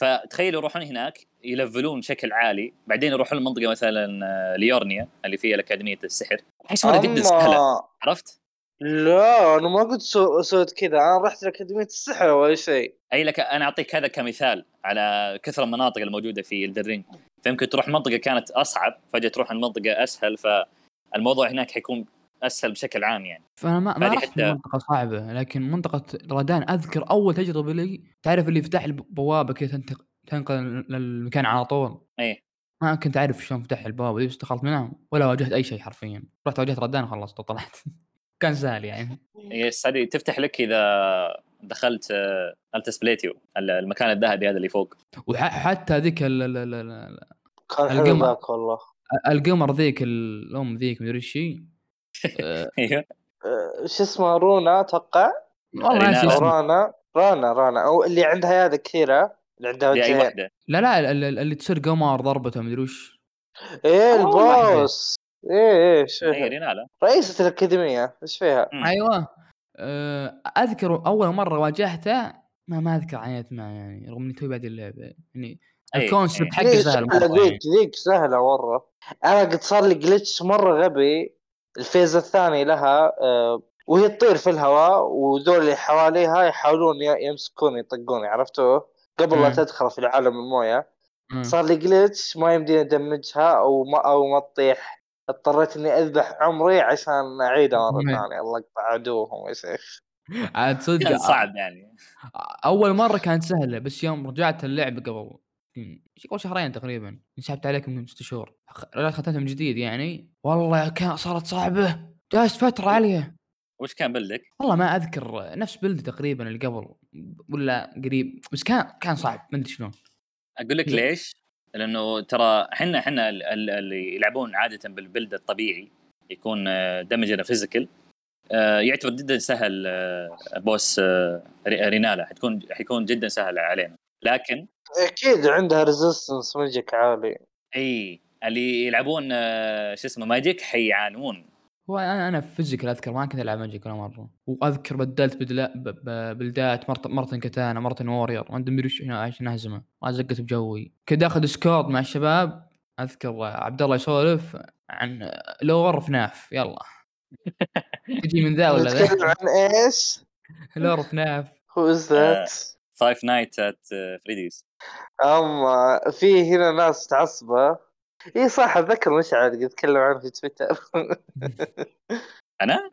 فتخيلوا يروحون هناك يلفلون بشكل عالي بعدين يروحون المنطقة مثلا آه، Liurnia اللي فيها الأكاديمية السحر. أحس مره جدا
سهلة.
عرفت؟
لا أنا ما قلت سو- سويت كذا. أنا رحت لأكاديمية السحر ولا شيء.
أي لك أنا أعطيك هذا كمثال على كثر المناطق الموجودة في Elden Ring فيمكن تروح منطقة كانت أصعب فجأة تروح المنطقة أسهل فالموضوع هناك حيكون أسهل بشكل عام يعني.
فأنا ما, ما رحت
حتى-
منطقة صعبة لكن منطقة رادان أذكر أول تجربة لي تعرف اللي يفتح البوابه كذا تنتق- تنقل للمكان على طول.
إيه.
ما كنت أعرف شلون فتح البوابة دي بس دخلت منها ولا واجهت أي شيء حرفيا. رحت واجهت رادان وخلصت وطلعت. *laughs* كان سهل يعني.
yes هذه تفتح لك إذا دخلت آه، Altus Plateau ال- المكان الذهبي هذا اللي فوق.
وحتى ذيك ال- ال- ال- ال-
كان حلو
القمر.
ذاك والله.
القمر ذيك الأم ذيك مدري إيش هي؟
أيوه شو اسمه رونا أتوقع؟
والله
رانا رانا رانا أو اللي عندها يد كثيره اللي عندها وجهين.
لا لا ال- ال- اللي تصير قمر ضربته مدري وش. إيه.
البوس.
إيه إيه
رئيسة الأكاديمية إيش فيها؟
مم.
أيوه. أه، أذكر أول مرة واجهته ما ما أذكر عانيت معه يعني رغم إني توي بعد اللعبة. يعني ال
concept.
حقه سهل.
ذيك ذيك سهلة مرة. أنا قد صار لي glitch مرة غبي. ال phase الثاني لها آه، وهي تطير في الهواء وذول اللي حواليها يحاولون يمسكوني يطقوني عرفتوه؟ قبل لا. تدخل في العالم
الموية.
صار لي glitch ما يمديني أدمجها أو ما أو ما تطيح اضطريت إني أذبح عمري عشان اعيدها
مرة.
ثانية الله يقطع عدوهم يا شيخ
عاد صدق
صعب يعني
أول مرة كانت سهلة بس يوم رجعت اللعبه قبل قبل شهرين تقريبا انسحبت عليك من ست شهور. رجعت ختمتها من جديد يعني. والله كان صارت صعبة. جلست فترة عاليه
وش كان بلدك؟
والله ما أذكر نفس بلد تقريبا اللي قبل ولا قريب. بس كان كان صعب ما أدري شلون.
أقول لك. ليش؟ لأنه ترى إحنا إحنا ال- ال- اللي يلعبون عادة بالبلد الطبيعي يكون آه، دمجنا فيزيكال. يعتبر جدا سهل آه، boss آه، ري- Rennala. حتكون حيكون جدا سهل علينا. لكن
أكيد عندها resistance magic عالي.
إي اللي يلعبون آه، شو اسمه magic حيعانون.
هو أنا أنا في physical أذكر ما كنت ألعب magic ولا مرة. وأذكر بدلت build ات مرة مرة katana مرة warrior ما أدري عشان اهزمه ما زقت بجوي. كنت آخذ Discord مع الشباب. أذكر عبد الله يسولف عن lore FNAF يلا. *laughs* تجي من ذا ولا ذا؟
عن
إيش؟ lore
FNAF who that؟
Five Nights at Freddy's
اما في هنا ناس متعصبة. اي صح أتذكر مشعل قد تكلم عنه في تويتر. *laughs*
أنا؟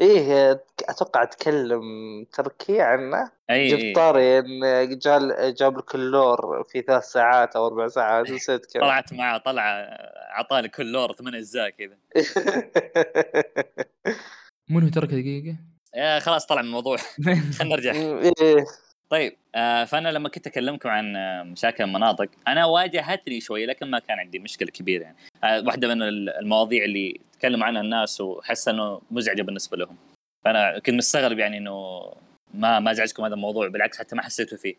إيه أتوقع أتكلم تركي عنه.
أي
جبت طاري إن جال جاب لك ال lore في ثلاث ساعات أو أربع ساعات *laughs* نسيت كم
طلعت معه طلعه اعطاني كل لور ثمان أجزاء كذا. *laughs*
منو ترك دقيقة؟
يا خلاص طلع من الموضوع. خلينا نرجع.
إيه.
طيب آه فأنا لما كنت أكلمكم عن آه، مشاكل المناطق أنا واجهتني شوي لكن ما كان عندي مشكلة كبيرة يعني. آه واحدة من ال- المواضيع اللي تكلم عنها الناس وحس إنه مزعجة بالنسبة لهم. فأنا كنت مستغرب يعني إنه ما ما ازعجكم هذا الموضوع بالعكس حتى ما حسيتوا فيه.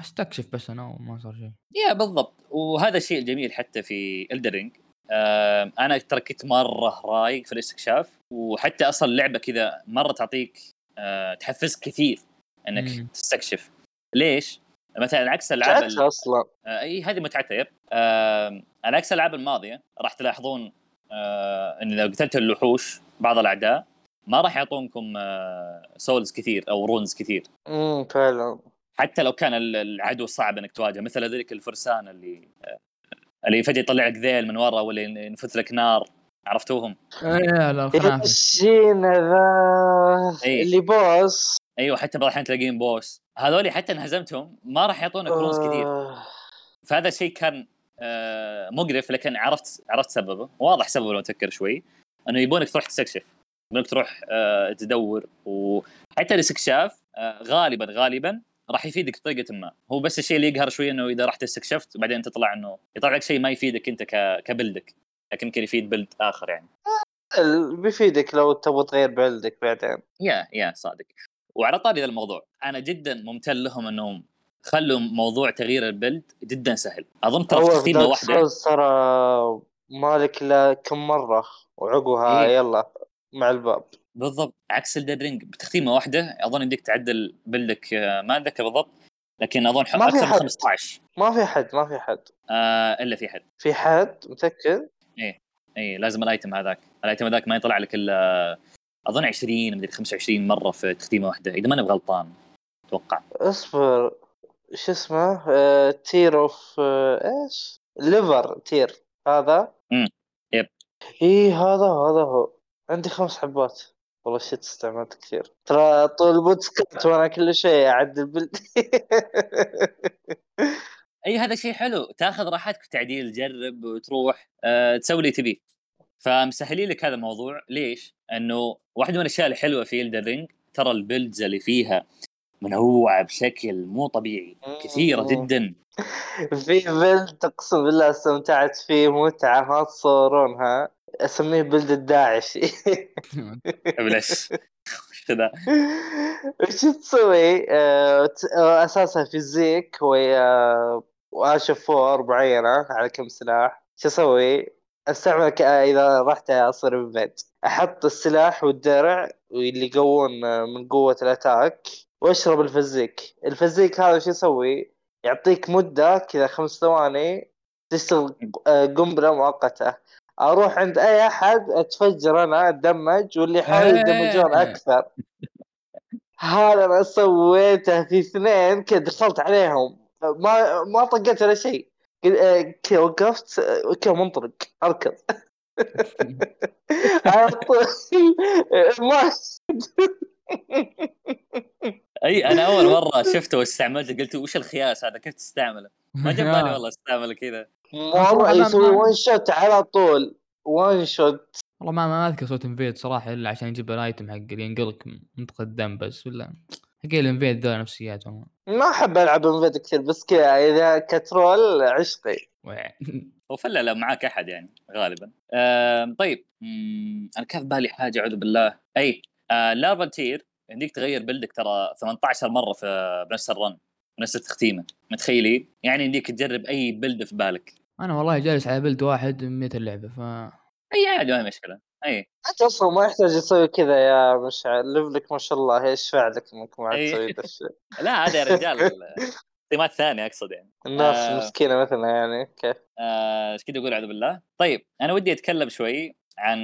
أستكشف بس أنا وما صار شيء.
yeah بالضبط. وهذا الشيء الجميل حتى في Elden Ring آه أنا ترى كنت مرة رايق في الاستكشاف وحتى أصلا اللعبه كذا مرة تعطيك آه تحفزك كثير. إنك
مم.
تستكشف ليش؟ مثلا عكس الألعاب ال-
تعبت أصلا
آه، إي هذه متعتها yep آه على عكس الألعاب الماضية راح تلاحظون آه إن لو قتلت الوحوش بعض الأعداء ما راح يعطونكم آه souls كثير أو runes كثير
امم فعلا
حتى لو كان ال- العدو صعب إنك تواجهه مثل هذيك الفرسان اللي آه اللي فجأة يطلع لك ذيل من ورا ولا ينفث لك نار عرفتوهم؟
إيه، لا
الشينا ذا. اللي بوس
أيوه حتى بعض الأحيان تلاقيهم بوس هذولي حتى انهزمتهم ما راح يعطونك كنوز كثير.
آه،
فهذا الشيء كان آه، مقرف لكن عرفت عرفت سببه. واضح سببه لو تفكر شوي. إنه يبونك تروح تستكشف. يبونك تروح آه، تدور. وحتى الاستكشاف غالبا غالبا راح يفيدك بطريقة ما. هو بس الشيء اللي يقهر شوي إنه إذا رحت استكشفت وبعدين تطلع إنه يطلع لك شيء ما يفيدك أنت كبلدك. لكن يمكن يفيد بلد آخر يعني.
بيفيدك لو تبغى تغير بلدك بعدين.
يا يا صادق. وعلى طاري ذا الموضوع أنا جدا ممتن لهم أنهم خلوا موضوع تغيير البلد جدا سهل. أظن ترى في
دارك واحدة. ترى مالك لا كم مرة وعقبها؟
إيه.
يلا مع الباب.
بالضبط. عكس Elden Ring بتختيمه واحدة. أظن يمديك تعدل build ك آه، ما أتذكر بالضبط لكن أظن
ما في
أكثر من
حد.
15
ما في حد ما في حد.
آه إلا في حد.
في حد متأكد؟
اي لازم ال item هذاك. ال item هذاك ما يطلع لك إلا أظن 20 مدري 25 مرة في تختيمة واحدة إذا ماني بغلطان أتوقع.
اصبر شو اسمه؟ آه، tear of آه، إيش؟ larval tear هذا؟
مم. yep.
إي هذا هذا هو. عندي خمس حبات. والله shit استعملت كثير. ترى طول البودكاست وأنا كل شيء اعدل بال *laughs*
إي هذا شيء حلو. تأخذ راحتك في التعديل تجرب وتروح. آه تسوي اللي تبيه. فمسهلين لك هذا الموضوع ليش؟ أنه واحدة من الأشياء الحلوة في Elden Ring ترى ال builds اللي فيها منوعة بشكل مو طبيعي
كثيرة.
جدا *laughs*
في بلد اقسم بالله استمتعت فيه متعة ما تصورونها أسميه بلد الداعشي *laughs*
بلاش *laughs* وش ذا؟
وش تسوي؟ آه، آه، اساسها فيزيك وهي واشف فور معينه على كم سلاح شو أسوي؟ استعمل إذا رحت أصير بيت أحط السلاح والدرع واللي يقوون من قوة الأتاك وأشرب الفزيك. الفزيك هذا شو يسوي؟ يعطيك مدة كذا خمس ثواني تشتغل قنبلة مؤقتة. أروح عند أي أحد أتفجر أنا أتدمج واللي يحاول يدمجون
إيه.
أكثر. هذا أنا سويته في اثنين كذا دخلت عليهم. ما ما طقيت ولا شيء. كذا كذا وقفت آه، كذا منطلق أركض. *laughs* على طول. *laughs* ما
أي أنا أول مرة شفته واستعملته قلت وش الخياس هذا؟ كيف تستعمله؟ ما جاب بالي *laughs* والله استعمله كذا.
مرة
يسوي one shot على طول. one shot
والله ما ما أذكر سويت invade صراحة إلا عشان يجيب ال item حق اللي ينقلك منطقة الدم بس ولا حق ال invade ذا نفسيات والله.
ما أحب ألعب invade كثير بس كذا إذا ك troll
عشقي.
وفلا لو معاك أحد يعني غالبا. آم، طيب مم، أنا كان في بالي حاجة أعوذ بالله. أي آه larval tear يمديك تغير build ك ترى 18 مرة في بنفس ال run بنفس التختيمة. متخيلين؟ يعني يمديك تجرب أي build في بالك.
أنا والله جالس على build واحد من 100 اللعبة ف
أي عادي ما هي مشكلة. اي
أنت أصلا ما يحتاج تسوي كذا يا مشعل level ك ما شاء الله يشفع لك إنك ما
أي.
تسوي *laughs* ذا الشيء؟
لا هذا يا رجال *laughs* تقييمات ثانية أقصد يعني.
الناس
آه.
مسكينة مثلا يعني كيف
آه، إيش كذا أقول اعوذ بالله طيب أنا ودي أتكلم شوي عن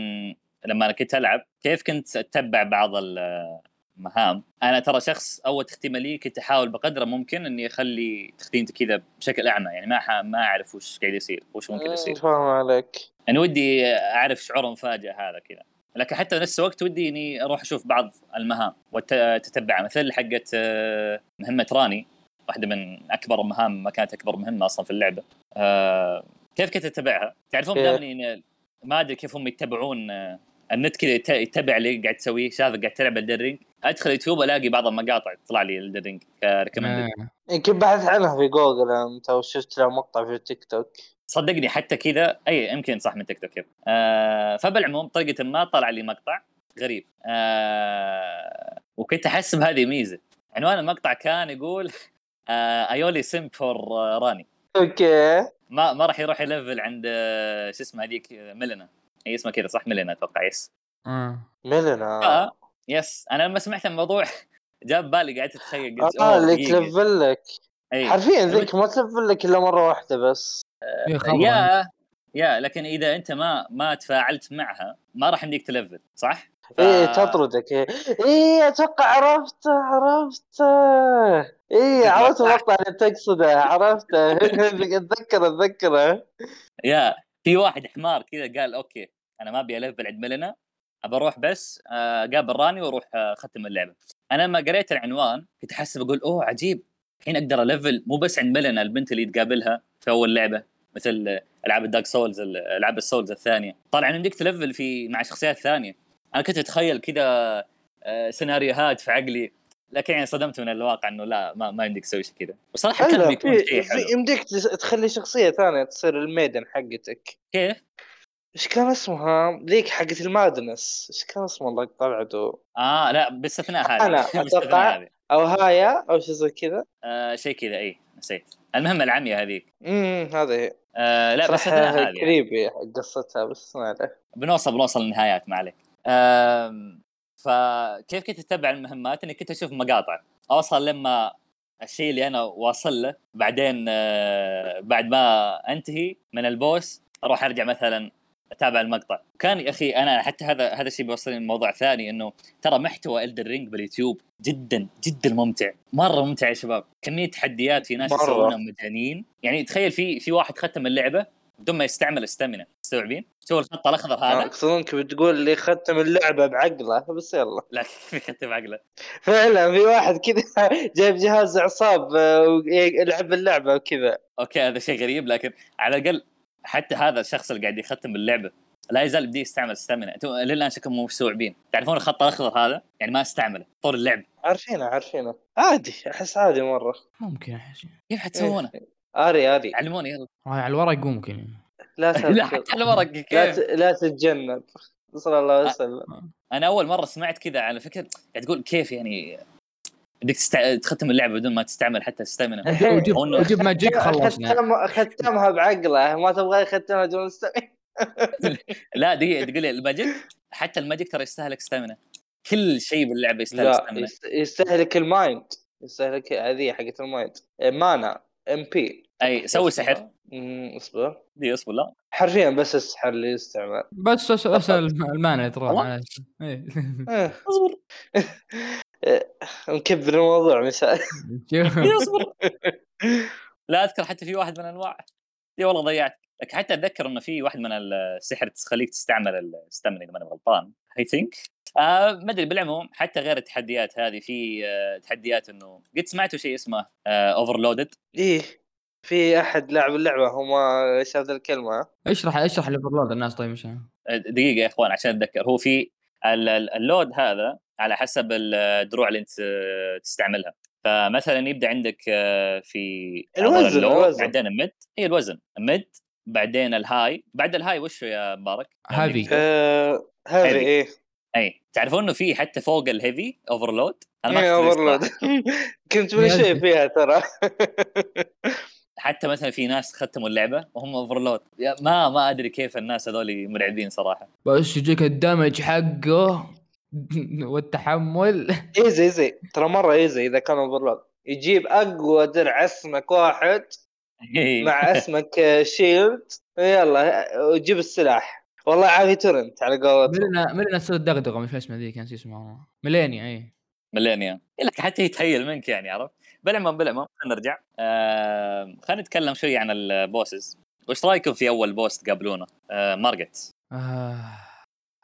لما أنا كنت ألعب كيف كنت أتبع بعض المهام. أنا ترى شخص أول تختيمة لي كنت أحاول بقدر الممكن إني أخلي تختيمتي كذا بشكل أعمى يعني ما ح... ما أعرف وش قاعد يصير وش ممكن يصير.
فاهم عليك.
أنا ودي أعرف شعور المفاجاه هذا كذا لكن حتى بنفس الوقت ودي إني أروح أشوف بعض المهام وتتبعها مثل حقت آه، مهمة راني واحدة من أكبر المهام ما كانت أكبر مهمة أصلا في اللعبة آه، كيف كنت أتبعها؟ تعرفون؟ دائما ما أدري كيف هم يتبعون آه، النت كذا يت- يتبع اللي قاعد تسويه شافك قاعد تلعب Elden Ring ادخل يوتيوب الاقي بعض المقاطع تطلع لي Elden Ring ك recommended
آه.
يمكن بحث عنها في جوجل انت أو شفت له مقطع في تيك توك.
صدقني حتى كذا أي يمكن صح من تيك توك yep. آه فبالعموم بطريقه ما طلع لي مقطع غريب. آه وكنت احسب هذه ميزة. عنوان المقطع كان يقول آه ايولي سيم فور راني
أوكي.
ما ما راح يروح يلفل عند آه، شو اسمه هذيك آه، ميلنا. هي اسمها كذا صح؟ ميلنا أتوقع يس.
ميلنا.
يس أنا لما سمعت الموضوع. *laughs* جاب بالي قعدت أتخيل قلت آه
اللي. تلفل لك. حرفيا ذيك ما تلفل لك إلا مرة واحدة بس.
يا خبر.
يا يا لكن إذا أنت ما ما تفاعلت معها ما راح يمديك تلفل صح؟ ف-
إيه تطردك. إيه إيه أتوقع عرفته عرفته
إيه
عرفت. المقطع اللي تقصده عرفته *laughs* أتذكره أتذكره.
يا في واحد حمار كذا قال okay أنا ما أبي الفل عند ميلنا أبى أروح بس آه، أقابل راني وأروح آه، أختم اللعبة. أنا لما قريت العنوان كنت احسب أقول أوه عجيب. الحين أقدر الفل مو بس عند ميلنا البنت اللي تقابلها في أول لعبة مثل ألعاب ال Dark Souls ال- ألعاب ال Souls الثانية. طالع انه يمديك تلفل في مع شخصيات ثانية. أنا كنت أتخيل كذا آه، سيناريوهات في عقلي لكن يعني صدمت من الواقع إنه لا ما, ما يمديك تسوي شيء كذا. وصراحة كان بيكون شيء حلو.
يمديك تخلي شخصية ثانية تصير ال maiden حقتك.
كيف؟
إيش كان اسمها ذيك حقت ال madness. إيش كان اسمها الله بعده؟
آه لا باستثناء هذه *laughs*
أتوقع.
هذه
أو هايا أو شيء زي كذا.
آه شيء كذا اي نسيت. المهم العمية هذيك.
امم هذا هي.
آه لا
صراحة
هذه يعني.
creepy قصتها بس ما عليه.
بنوصل بنوصل للنهايات ما عليك. آم، فكيف كنت اتبع المهمات؟ إني كنت أشوف مقاطع. أوصل لما الشيء اللي أنا واصل له بعدين آه، بعد ما أنتهي من البوس أروح أرجع مثلا أتابع المقطع. كان يا أخي أنا حتى هذا هذا الشيء بيوصلني لموضوع ثاني إنه ترى محتوى الدر رينج باليوتيوب جدا جدا ممتع. مرة ممتع يا شباب. كمية تحديات في ناس. يسوونها مجانين. يعني تخيل في في واحد ختم اللعبة بدون ما يستعمل استامينا مستوعبين؟ شوف الخط الأخضر هذا.
اقصد بتقول لي ختم اللعبة بعقله بس يلا.
لا *laughs* يختم عقله
فعلا في واحد كذا *laughs* جايب جهاز اعصاب آه، ويلعب اللعبة وكذا.
أوكي هذا شيء غريب لكن على الأقل حتى هذا الشخص اللي قاعد يختم اللعبة لا يزال بدي يستعمل استامينا أنتم للآن شكلكم مو مستوعبين. تعرفون الخط الأخضر هذا؟ يعني ما استعمله. طول اللعب.
عارفينه عارفينه. عادي أحس عادي مرة.
ممكن أحس.
كيف حتسوونه؟
اري اري
علموني يلا.
على الورق ممكن.
لا *laughs*
لا. حتى على ورق
لا
كيف؟
ت- لا تتجنب. صلى الله عليه وسلم.
أنا أول مرة سمعت كذا على فكرة. قاعد تقول كيف يعني بدك تستع... تختم اللعبة بدون ما تستعمل حتى stamina
وجيب magic خلصنا
ختم ختمها بعقله. ما تبغى يختمها دون stamina *laughs*
لا دقيقة تقول لي ال magic؟ حتى ال magic ترى يستهلك stamina كل شيء باللعبة يستهلك
يست- يستهلك ال mind. يستهلك هذه حقت ال mind. إيه، mana MP
أي سوي سحر.
اصبر.
دي اصبر لا.
حرفيا بس السحر اللي يستعمل.
بس بس بس ال
mana؟
على- إيه.
إيه.
اصبر.
إيه، *laughs* نكبر الموضوع
اصبر *laughs* لا أذكر حتى في واحد من أنواع. دي والله ضيعت. لك حتى أتذكر إنه في واحد من السحر تخليك تستعمل ال stamina إذا ماني غلطان I think آه ما أدري بالعموم حتى غير التحديات هذه في آه تحديات إنه قد سمعتوا شيء اسمه آه overloaded
إيه في أحد لعب اللعبة هو ما إيش هذا الكلمة.
اشرح اشرح ال overload الناس طيب
دقيقة يا إخوان عشان أتذكر. هو في ال- ال- ال load هذا على حسب الدروع اللي انت تستعملها. فمثلا يبدأ عندك آه، في
الوزن، الوزن.
بعدين ال mid اي الوزن. ال mid بعدين ال high بعد ال high وش يا مبارك؟
heavy.
آه هذه
هذه.
إيه.
اي تعرفون إنه في حتى فوق ال heavy overload أنا ما
إيه، overload
صراحة.
كنت *laughs* من شوي فيها ترى.
حتى مثلا في ناس ختموا اللعبة وهم overload ما ما أدري كيف الناس هذول مرعبين صراحة.
بس يجيك ال damage حقه. *laughs* والتحمل.
easy easy ترى مرة easy إذا كان overload يجيب أقوى درع أسمك واحد مع *laughs* أسمك shield. يلا وجيب السلاح. والله عافي تورنت على قولتهم.
ملنا ملنا تصير دغدغة مش اسمها ذيك نسيت اسمها. والله. ميلينيا اي
ميلينيا. لك حتى يتهيل منك يعني عرفت؟ بالعموم بالعموم خلينا نرجع. آه خلينا نتكلم شوي عن ال bosses. وش رأيكم في أول boss تقابلونه آه مارجت.
آه.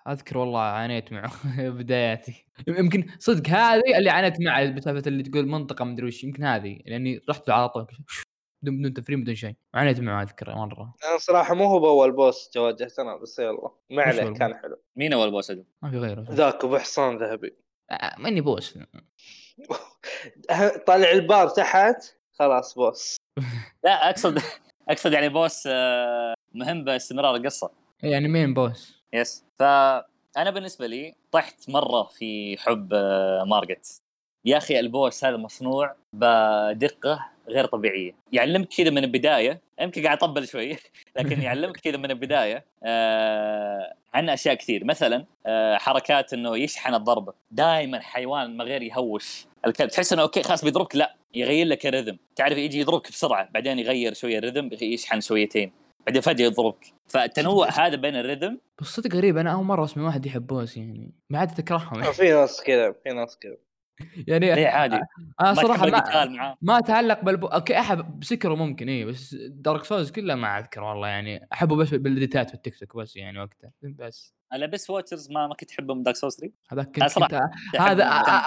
أذكر والله عانيت معه *laughs* بداياتي. يمكن صدق هذه اللي عانيت معها بسالفة اللي تقول منطقة مدري وش يمكن هذه لأني رحت على طول بدون بدون تفريم بدون شيء. عانيت معه أذكر مرة.
أنا صراحة مو هو بأول boss واجهته أنا بس يلا. ما عليه كان حلو.
مين أول boss؟
ما في غيره.
ذاك أبو حصان ذهبي.
آه، mini boss *laughs*
طالع البار تحت خلاص boss *laughs*
لا أقصد أقصد يعني boss آه مهم باستمرار القصة.
يعني main boss
yes. فانا بالنسبة لي طحت مرة في حب آه، مارجت يا أخي البوس هذا مصنوع بدقة غير طبيعية. يعلمك كذا من البداية. يمكن قاعد أطبل شوي *laughs* لكن يعلمك كذا من البداية آه عن أشياء كثير. مثلا آه حركات إنه يشحن الضربه دائما حيوان ما غير يهوش الكلب. تحس إنه أوكي خلاص بيضربك؟ لا. يغير لك الرذم تعرف يجي يضربك بسرعة بعدين يغير شوية الرذم يشحن شويتين. بعدين فجاه يضربك. فالتنوع هذا بين الريذم
بس صدق غريب أنا أول مرة أسمع واحد يحب بوس يعني. ما عاد تكرههم *laughs*
في ناس كذا في ناس كذا.
يعني
ليه عادي.
أنا
ما صراحة
ما ما أتعلق بال boss okay أحب بسكره ممكن إيه بس Dark Souls كلها ما اذكر والله يعني. أحبه بس بال edit ات في التيك توك بس يعني وقتها. بس.
أنا بس Watchers ما ما كنت احبهم Dark Souls 3
هذاك كنت, هذا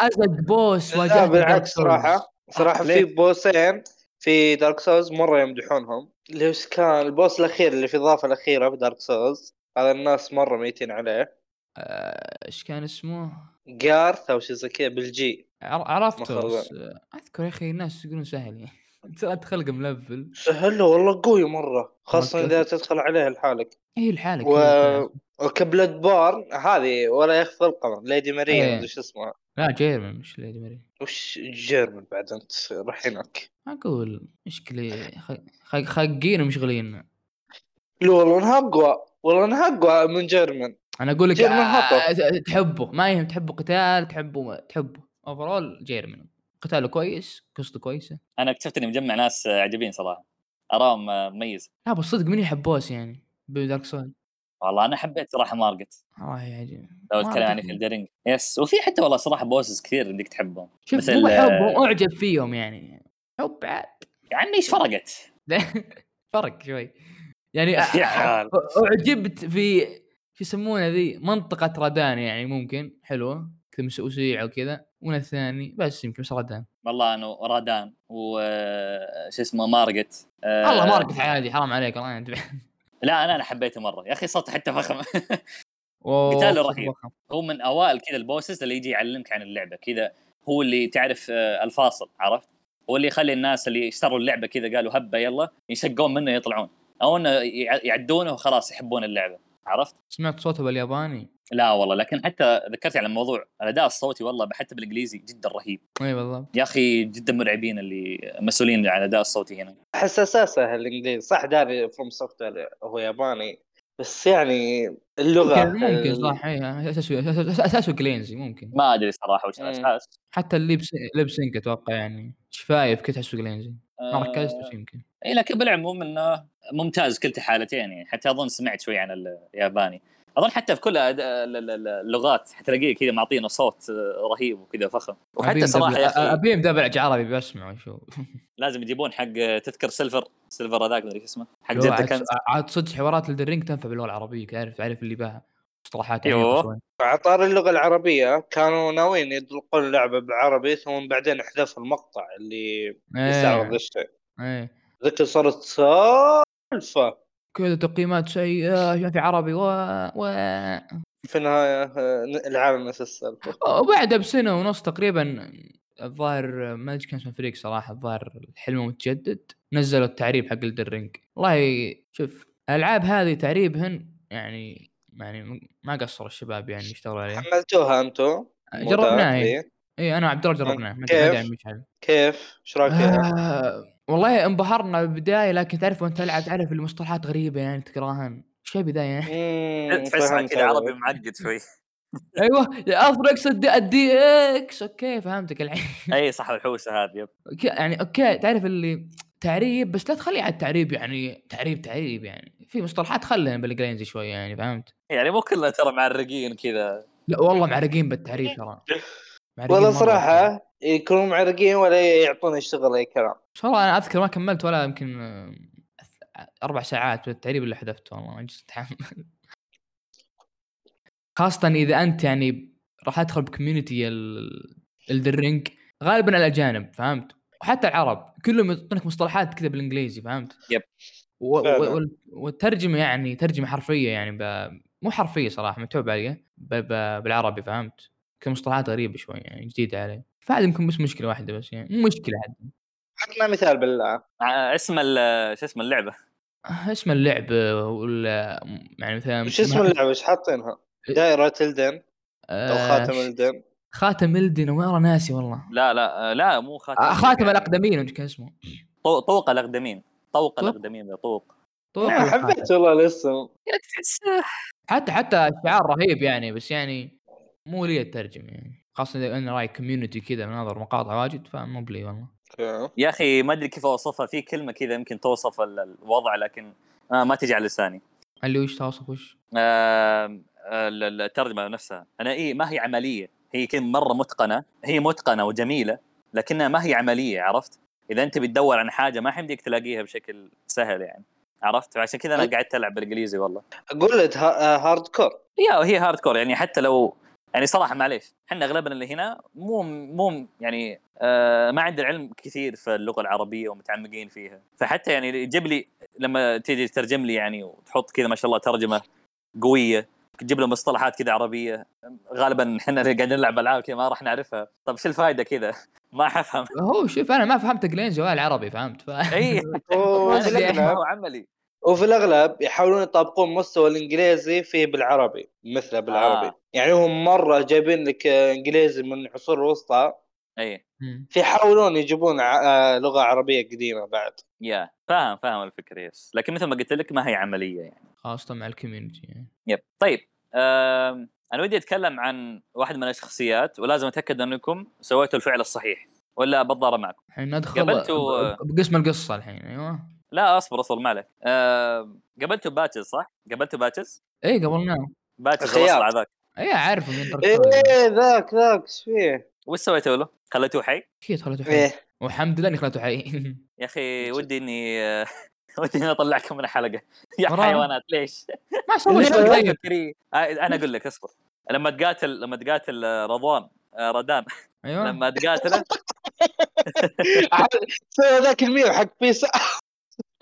أزق boss
لا
واجهت
بالعكس صراحة.
صراحة؟
في boss ين في Dark Souls مرة يمدحونهم. اللي وش كان ال boss الأخير اللي في الإضافة الأخيرة في Dark Souls هذا الناس مرة ميتين عليه.
إيش كان اسمه؟
جارث أو شيء زي كذا بالجي.
عر- عرفته. بس آه، أذكر يا أخي الناس يقولون سهل يعني. *laughs* ترى تخلق ملفل.
سهل له والله قوي مرة.
خاصة.
إذا تدخل عليه لحالك.
اي لحالك.
و... وكبلاد بارن هذه ولا يخفى القمر ليدي ماريا. مدري شو اسمها
لا جيرمن مش ليدي ماري
وش جيرمن بعد؟ أنت راح هناك.
أقول مشكلة خ- خ- خاقين ومشغلين
لا والله أنها أقوى والله أنها أقوى من Gehrman
أنا أقول لك
Gehrman
آه،
هطل.
تحبه ما يهم تحبه قتال تحبه تحبه. overall Gehrman قتاله كويس قصته كويسة.
أنا اكتشفت إني مجمع ناس عجيبين صراحة. أراهم آه، مميز.
لا بس صدق مين يحب boss يعني؟ ب Dark Soul
والله أنا حبيت صراحة Margit
والله يا عجيب
لو اتكلم. في Elden Ring yes وفي حتى والله صراحة bosses كثير بدك تحبهم.
شوف
مثل-
مو حب أعجب فيهم يعني. حب عاد
يعني إيش فرقت؟ *laughs*
فرق شوي. يعني *laughs*
يا.
أعجبت في شو يسمونها ذي؟ منطقة Radahn يعني ممكن. حلوة كذا وسيعة وكذا. ومن الثاني بس يمكن بس Radahn
والله إنه Radahn و آه، اسمه Margit آه،
والله Margit عادي حرام عليك الله انت *laughs*
لا أنا أنا حبيته مرة. يا أخي صوته حتى فخم. *laughs* قتاله رهيب. هو من أوائل كذا ال bosses اللي يجي يعلمك عن اللعبة كذا. هو اللي تعرف آه، الفاصل عرفت؟ هو اللي يخلي الناس اللي اشتروا اللعبة كذا قالوا هبة يلا يشقون منه يطلعون. أو إنه يع- يعدونه وخلاص يحبون اللعبة. عرفت؟
سمعت صوته بالياباني.
لا والله لكن حتى ذكرت على الموضوع الأداء الصوتي والله حتى بالإنجليزي جدا رهيب.
إي بالضبط
يا أخي جدا مرعبين اللي مسؤولين عن الاداء الصوتي هنا.
أحس أساسه الإنجليزي. صح داري FromSoft هو ياباني. بس يعني اللغة
ممكن صح إي أساسه أساسه أساسه جلينزي ممكن.
ما أدري صراحة وش. الأساس.
حتى الليب ليب سينك أتوقع يعني شفايف كنت احسه جلينزي ما ركزت بس يمكن.
إي لكن بالعموم إنه ممتاز كلتا حالتين يعني. حتى أظن سمعت شوي عن الياباني. أظن حتى في كل اللغات حتلاقيه كذا معطينا صوت آه، رهيب وكذا فخم. وحتى صراحة يا أخي
أبي مدبلج عربي بسمعه شو. *laughs*
لازم يجيبون حق تذكر سيلفر سيلفر هذاك مدري اسمه حق
لو
جد
عاد
كنز.
عاد صدق حوارات Elden Ring تنفع باللغة العربية تعرف تعرف اللي بها. مصطلحات. عميقة شوي.
عطار اللغة العربية كانوا ناويين يطلقون اللعبة بالعربي ثم بعدين احذفوا المقطع اللي يستعرض
إيه
الشيء.
إيه.
ذكر صارت سالفة.
كذا تقييمات سيئه ما في عربي و... و...
في النهاية آه، العالم نفس السالفة.
وبعدها بسنة ونص تقريبا الظاهر ما أدري كان اسمه فريق صراحة الظاهر الحلم متجدد نزلوا التعريب حق Elden Ring والله شوف الألعاب هذه تعريبهن يعني يعني ما قصر الشباب يعني يشتغلوا عليها
حملتوها أنتم
جربناها
مودات
اي؟ اي أنا وعبد الله جربناها ما
كيف؟ كيف؟ إيش رأيك فيها؟
آه والله انبهرنا بالبداية لكن تعرف وأنت تلعب تعرف المصطلحات غريبة يعني تكرهن إيش ذا يعني
تحسها كذا عربي. معقد شوي *laughs*
أيوه افركس الدي, الدي إكس أوكي فهمتك الحين
أي صح الحوسة هذه
يعني أوكي تعرف اللي تعريب بس لا تخلي على التعريب يعني تعريب تعريب يعني في مصطلحات خلينا بالإنجليزي شوي يعني فهمت؟
يعني مو كلها ترى معرقين كذا
لا والله معرقين بالتعريب ترى
والله
مرة.
صراحة يكونوا معرقين ولا يعطون الشغل أي كلام
والله أنا أذكر ما كملت ولا يمكن آه، أربع ساعات بالتعريب اللي حذفته والله ما جلست اتحمل خاصة إذا أنت يعني راح أدخل بكوميونتي الدرينج غالبا الأجانب فهمت؟ وحتى العرب كلهم يعطونك مصطلحات كذا بالإنجليزي فهمت؟
يب.
و-. و- وال- والترجمة يعني ترجمة حرفية يعني ب... مو حرفية صراحة متعوب عليها ب... ب... بالعربي فهمت؟ كمصطلحات غريبة شوي يعني جديدة علي فهذه يمكن بس مشكلة واحدة بس يعني مو مشكلة حد
عطنا مثال بالله
ع- اسم ال- شو اسمه اللعبة
اسم اللعبة ولا يعني مثلا
وش اسم اللعبة إيش حاطينها؟ دائره Elden أو
آه،
خاتم Elden
خاتم Elden وما ناسي والله.
لا لا آه، لا مو خاتم
آه، خاتم
يعني
الأقدمين وش كان اسمه؟
طو- طوق الأقدمين. طوق؟ الأقدمين ذا طوق.
طوق.
حبيت والله الاسم
تحس
حتى حتى الشعار رهيب يعني بس يعني مو لي الترجمة يعني. خاصة إذا أنا راي community كذا مناظر مقاطع واجد فمو بلي والله.
يا أخي ما أدري كيف أوصفها. في كلمة كذا يمكن توصف ال- الوضع لكن آه ما تجي على لساني.
اللي وش توصف؟ وش؟
آه ال- ال- الترجمة نفسها. أنا إيه ما هي عملية. هي كذا مرة متقنة هي متقنة وجميلة لكنها ما هي عملية عرفت؟ إذا أنت بتدور عن حاجة ما حيمديك تلاقيها بشكل سهل يعني عرفت؟ فعشان كذا أنا قاعد ألعب بالإنجليزي والله.
أقول لك hardcore
يا هي hardcore يعني حتى لو يعني صراحة معليش إحنا أغلبنا اللي هنا مو مو يعني آه ما عندنا علم كثير في اللغة العربية ومتعمقين فيها. فحتى يعني جيب لي لما تيجي تترجم لي يعني وتحط كذا ما شاء الله ترجمة قوية تجيب له مصطلحات كذا عربية. غالبا إحنا اللي قاعدين نلعب ألعاب كذا ما راح نعرفها. طب شو الفائده كذا؟ *laughs* ما حفهم
هو شوف أنا ما فهمت انجليزي ولا العربي فهمت؟ ف... *laughs*
اي *laughs* هو عملي.
وفي الأغلب يحاولون يطابقون مستوى الإنجليزي فيه بالعربي مثله بالعربي.
آه.
يعني هم مرة جايبين لك إنجليزي من العصور الوسطى
اي.
فيحاولون يجيبون آه، لغة عربية قديمة بعد
يا فاهم فاهم الفكرة yes لكن مثل ما قلت لك ما هي عملية يعني
خاصة مع ال community يعني.
yep طيب آم، أنا ودي أتكلم عن واحد من الشخصيات ولازم أتأكد أنكم سويتوا الفعل الصحيح ولا بتضارب معكم
الحين ندخل
قابلتوا-
بقسم القصة الحين أيوه
لا أصبر أصبر ما عليك آم، قابلتوا Patches صح؟ قابلتوا Patches؟
اي قبلناه
Patches
الخياط.
الاصلع ذاك
اي عارف من تركتوه
إيه ذاك ذاك إيش فيه؟
وش سويتوا له؟ خليتوه حي؟
أكيد خلته حي؟
إيه.
والحمد لله إني خلته حي. *laughs*
يا
أخي. *laughs*
ودي إني *laughs* ودي إني أطلعكم من الحلقة. يا. حيوانات ليش؟
ما. طيب
فكري آه، أنا أقول لك اصبر. لما تقاتل لما تقاتل آه، رضوان آه، Radahn.
أيوه.
لما تقاتله.
سوى ذاك الميم حق بيس.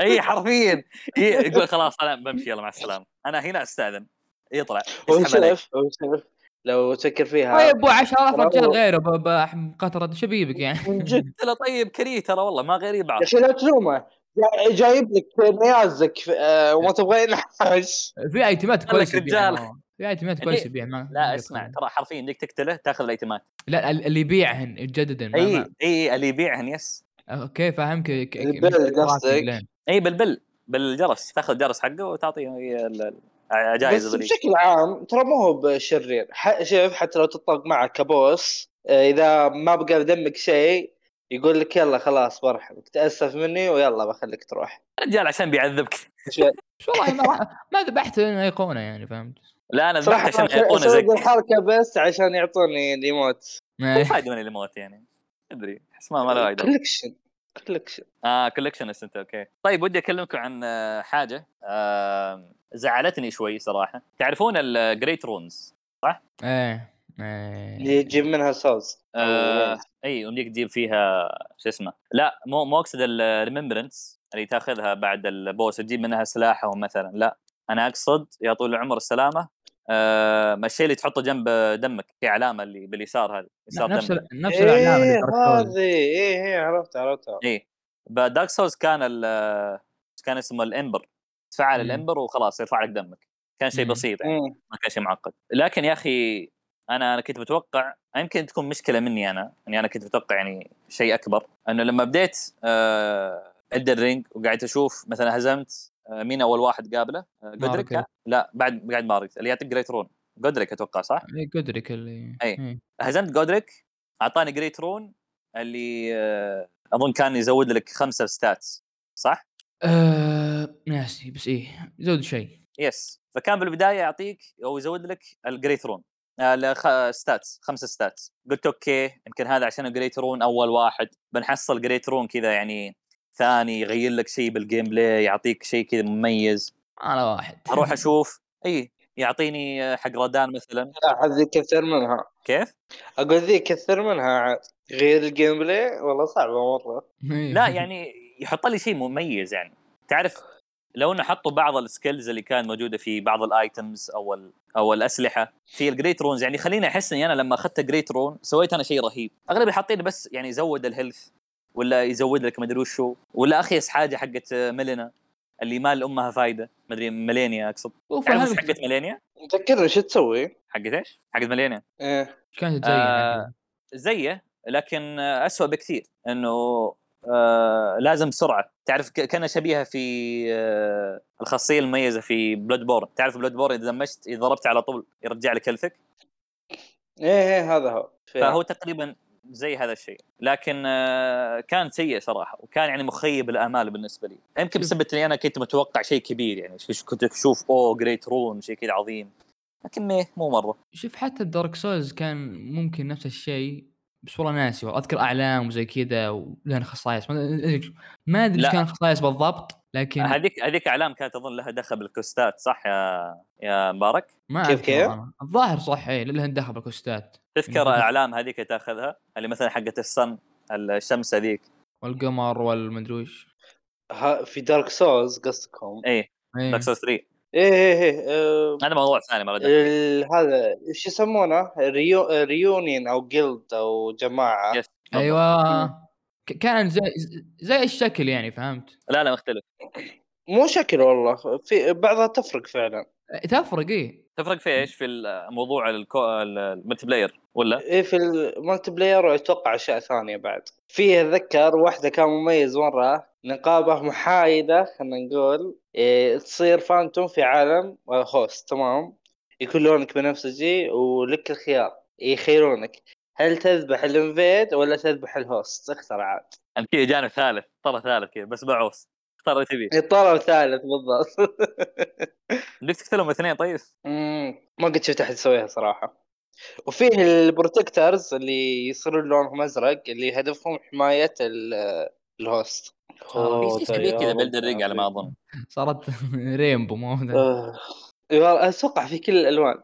إي حرفيا. يقول خلاص أنا بمشي يلا مع السلامة. أنا هنا أستأذن. يطلع.
هو
يسحب
لو تفكر فيها.
طيب أبو 10000
ترى
رجال
هو-
غيره بقطرة شبيبك يعني.
من جد. *laughs*
قلت له طيب كريه ترى والله ما غير يبعث
يا أخي لا تلومه. جاي- جايب لك نيازك آه، وما تبغى ينحاش.
في ايتمات كويسة
رجال.
في ايتمات كويسة يبيع ما
لا اسمع. ترى حرفيا إنك تقتله تأخذ الايتمات.
لا ال- اللي يبيعهن يتجددن ما
اي. اي اللي يبيعهن يس.
أوكي فاهمك ك- ك-
البل
مثل
قصدك؟
اي بالبل. بالجرس تأخذ الجرس حقه وتعطيه الجائزه
بس بشكل عام ترى ما هو بشرير. شوف حتى لو تطلق معه كبوس آه، إذا ما بقى دمك شيء يقول لك يلا خلاص برحمك تاسف مني ويلا بخليك تروح.
رجال عشان بيعذبك. *laughs*
والله ما, ما أيقونة يعني فهمت؟
لا
أنا
ذبحت عشان
أيقونة
زيك
الحركه بس عشان يعطوني الإيموت.
إيه.
فايده من اللي موت يعني. أدري. أحس ما ما له فايده
collection collection
آه collectionist أنت okay. طيب ودي اكلمكم عن آه، حاجة آه، زعلتني شوي صراحة. تعرفون ال great
runes إيه إيه.
اللي يجيب منها سوز
آه إي يمديك تجيب فيها شو اسمه. لا مو مو أقصد ال remembrance اللي تاخذها بعد ال boss تجيب منها سلاحهم مثلا لا. أنا أقصد يا طول العمر السلامة آه الشيء اللي تحطه جنب دمك في علامة اللي باليسار هذه يسار
نفس
دمك
نفس
العلامة
ال souls.
هذه إيه إيه عرفت عرفتها
اي ب Dark Souls كان ال كان اسمه ال ember تفعل
مم.
ال ember وخلاص يرفع لك دمك كان شيء
مم.
بسيط يعني
مم.
ما كان شيء معقد لكن يا أخي أنا أنا كنت متوقع يمكن تكون مشكلة مني أنا إني أنا كنت متوقع يعني شيء أكبر إنه لما بديت آه Elden Ring وقعدت أشوف مثلا هزمت مين أول واحد قابله آه جودريك
مارgit.
لا بعد بعد مارgit اللي يعطيك great rune جودريك أتوقع صح؟
إيه جودريك اللي. إيه.
هزمت جودريك أعطاني great rune اللي آه أظن كان يزود لك خمسة stats صح؟
آه، ناسي بس إيه زود شيء
yes فكان بالبداية يعطيك أو يزود لك ال great rune stats خمسة stats قلت okay يمكن هذا عشان ال great rune أول واحد بنحصل great rune كذا يعني ثاني يغير لك شيء بال gameplay يعطيك شيء كذا مميز.
على واحد.
أروح *laughs* أشوف إي يعطيني حق ردان مثلا.
لا كثر منها.
كيف؟
أقول ذي كثر منها. عاد غير ال gameplay والله صعبة مرة.
إيه.
لا *laughs* يعني يحط لي شيء مميز يعني. تعرف لو إنه حطوا بعض ال skills اللي كانت موجودة في بعض ال items أو ال أو الأسلحة في ال great runes يعني خليني أحس إني أنا لما أخذت great rune سويت أنا شيء رهيب. أغلب اللي حاطين بس يعني يزود ال health ولا يزود لك مدري وشو. ولا اخيس حاجة حقت ميلينا اللي ما لها فايدة مدري ميلينيا أقصد.
اوف
تعرف حقت ميلينيا؟
تذكرني شو تسوي؟
حقت إيش؟ حقت ميلينيا.
إيه.
كانت زي
آه زيه لكن أسوأ بكثير. إنه آه لازم بسرعة. تعرف ك- كان شبيهة في آه الخاصية المميزة في بلود بورن تعرف بلود بورن إذا دمجت إذا ضربت على طول يرجع لك health
ك إيه إيه هذا هو.
فهو تقريبا زي هذا الشيء. لكن آه، كان سيء صراحة وكان يعني مخيب الآمال بالنسبة لي. يمكن. بسبب إني أنا كنت متوقع شيء كبير يعني كنت أشوف أوه great rune شيء كذا عظيم. لكن ميه مو مرة.
شوف حتى ال Dark Souls كان ممكن نفس الشيء بس والله ناسي. أذكر أعلام وزي كذا ولها خصائص ما ادري. كان الخصائص بالضبط. لكن
هذيك هذيك إعلام كانت أظن لها دخل بال quest ات صح يا يا مبارك
ما
كيف كيف؟
الظاهر صح اي لها دخل بال quest ات
تذكر
مم.
إعلام هذيك تأخذها اللي مثلا حقت ال sun الشمس هذيك
والقمر والمدري
في دارك سولز قصدكم
اي
إيه.
دارك 3
إيه إيه إيه آه،
هذا موضوع ثاني ما
هذا إيش يسمونه؟ ريو... ريونين أو جلد أو جماعة
يس.
أيوه كان زي زي الشكل يعني فهمت؟
لا لا مختلف.
مو شكل والله في بعضها تفرق فعلا.
تفرق إيه.
تفرق في إيش؟ في الموضوع الكو... الملتي بلاير ولا؟
إيه في المالتي بلاير واتوقع أشياء ثانية بعد. في أتذكر واحدة كان مميز مرة نقابه محايدة خلينا نقول إيه تصير فانتوم في عالم هوست تمام؟ يكون لونك بنفسجي ولك الخيار يخيرونك. هل تذبح الانفيد ولا تذبح الهوست؟ اختر عاد.
انت كذا جانب ثالث طرف ثالث كذا بس بعوص. اختار اللي تبيه.
الطلب ثالث بالضبط. *laughs*
بدك تقتلهم اثنين طيب.
مم، ما قد شفت أحد يسويها صراحة. وفيه البروتكترز اللي يصيرون لونهم أزرق اللي هدفهم حماية ال- الهوست.
آه،
شبيه كذا بلدر رينج على ما أظن.
صارت رينبو مو هذا.
آه، أتوقع في كل الألوان.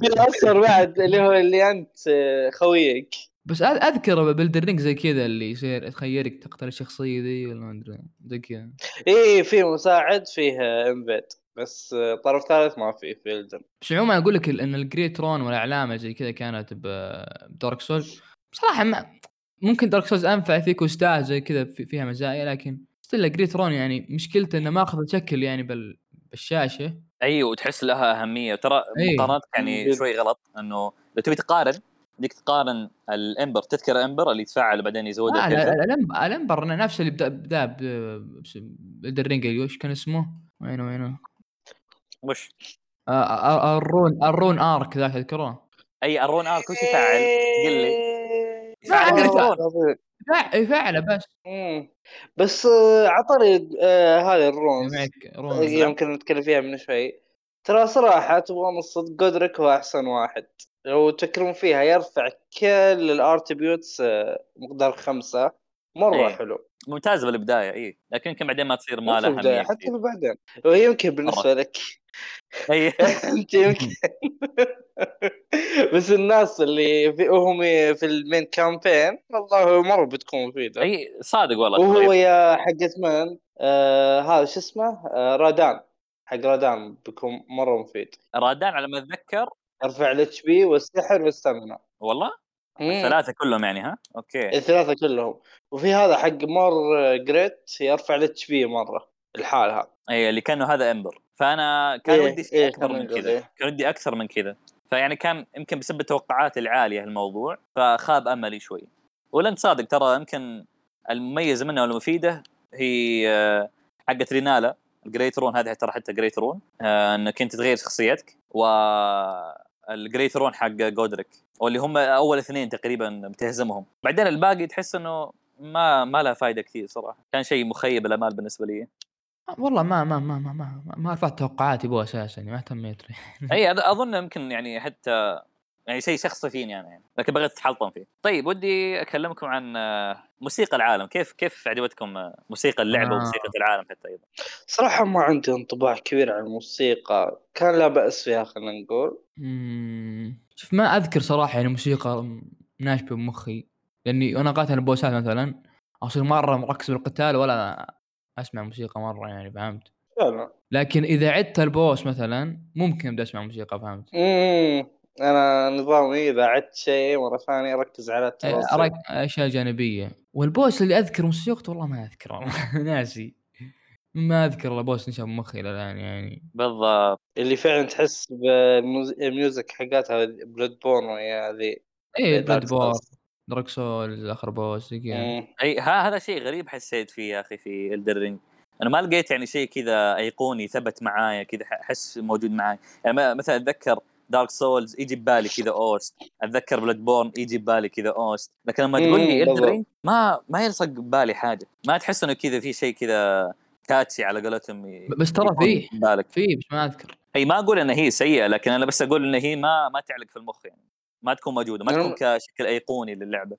في الاصفر بعد اللي هو اللي أنت آه، خويك.
بس اذكر بلدرينج زي كذا اللي يصير تخيرك تقتل الشخصية ذي ولا ما أدري زي كذا.
إيه في مساعد فيه انفيد بس آه، طرف ثالث ما فيه في الدن
بس عموما أقول لك إن الجريت رون والاعلام زي كذا كانت بدارك سولز بصراحة ما ممكن دارك سولز أنفع في كوستات زي كذا في فيها مزايا لكن ستيل جريت رون يعني مشكلته إنه ماخذ شكل يعني بال بالشاشة
أيوه وتحس لها أهمية ترى
إيه.
مقارنتك يعني. شوي غلط إنه لو تبي تقارن بدك تقارن الإمبر تذكر إمبر اللي يتفاعل وبعدين يزود
آه
الكذا؟
لا- لا- الأنب- الانبر نفس اللي بدا بدا ب Elden Ring وش كان اسمه؟ وينه وينه؟
وش
آه، آه، ال rune ال rune arc ذاك تذكره؟
أي rune arc وش يفعل؟ قل لي
ما أدري
يفعل.
لا يفعله بس.
مم. بس آه، عطني آه، هذه ال runes
معك rune
يمكن نتكلم فيها من شوي. ترى صراحة تبغى الصدق جودريك هو أحسن واحد. لو تفكرون فيها يرفع كل ال attributes مقدار خمسة. مرة
إيه.
حلو.
ممتاز بالبداية اي لكن يمكن بعدين ما تصير ما لها
حتى بعدين. ويمكن بالنسبة لك. يمكن *laughs* بس الناس اللي في هم في المين كامبين والله مرة بتكون مفيدة.
أي صادق والله
وهو
طيب.
يا حقت من آه هذا شو اسمه؟ آه رادان. حق رادان بيكون مرة مفيد.
رادان على ما أتذكر.
يرفع ال HP والسحر وال stamina
والله؟
مم.
الثلاثة كلهم يعني ها؟ okay.
الثلاثة كلهم. وفي هذا حق Morgott يرفع ال HP مرة. لحالها
اي اللي كانه هذا amber فأنا كان
إيه،
ودي
إيه، خلينا
من كذا.
إيه.
كان ودي أكثر من كذا. فيعني كان يمكن بسبب التوقعات العالية الموضوع فخاب أملي شوي. ولا انت صادق ترى يمكن المميز منها والمفيدة هي آه، حقت رينالا. ال great rune هذه ترى حتى great rune آه، إنك أنت تغير شخصيتك. وال great rune حق جودريك واللي هم أول اثنين تقريبا بتهزمهم بعدين الباقي تحس إنه ما ما لها فائده كثير صراحة. كان شيء مخيب الأمال بالنسبة لي.
والله ما ما ما ما ما, ما رفعت توقعاتي به أساسا يعني ما اهتميت *laughs*
إي أظن يمكن يعني حتى يعني شيء شخصي فيني أنا يعني لكن بغيت أتحلطم فيه. طيب ودي أكلمكم عن موسيقى العالم، كيف كيف عجبتكم موسيقى اللعبة
آه.
وموسيقى العالم حتى أيضا؟
صراحة ما عندي انطباع كبير عن الموسيقى كان لا بأس فيها خلينا نقول
مم. شوف ما أذكر صراحة يعني موسيقى ناشبه بمخي لأني وأنا قاتل البوسات مثلا أصير مرة مركز بالقتال ولا أسمع موسيقى مرة يعني فهمت؟
فعلا
لكن إذا عدت البوس مثلا ممكن أبدأ أسمع موسيقى فهمت؟
امم أنا نظامي إذا عدت شيء مرة ثانية ركز على التفاصيل
أراك أشياء جانبية. وال boss اللي أذكر موسيقته والله ما اذكر والله *laughs* ناسي. ما أذكر إلا boss نشب بمخي إلى الآن يعني.
بالضبط.
اللي فعلا تحس بال music حقتها Bloodborne ويا ذي
اي Bloodborne. Dark
Souls
آخر boss زي كذا
مم.
أي ها هذا شيء غريب حسيت فيه يا أخي في Elden Ring أنا ما لقيت يعني شيء كذا أيقوني ثبت معايا كذا أحس موجود معاي. يعني ما- مثلا أتذكر Dark Souls يجي ببالي كذا OST أتذكر Bloodborne يجي ببالي كذا OST لكن لما تقول لي.
Elden
Ring ما ما يلصق ببالي حاجة. ما تحس إنه كذا في شيء كذا catchy على قولتهم
بس ترى فيه.
ببالك
فيه بس ما أذكر.
هي ما أقول انها هي سيئة لكن أنا بس أقول إن هي ما ما تعلق في المخ يعني. ما تكون موجودة ما تكون. كشكل أيقوني للعبة.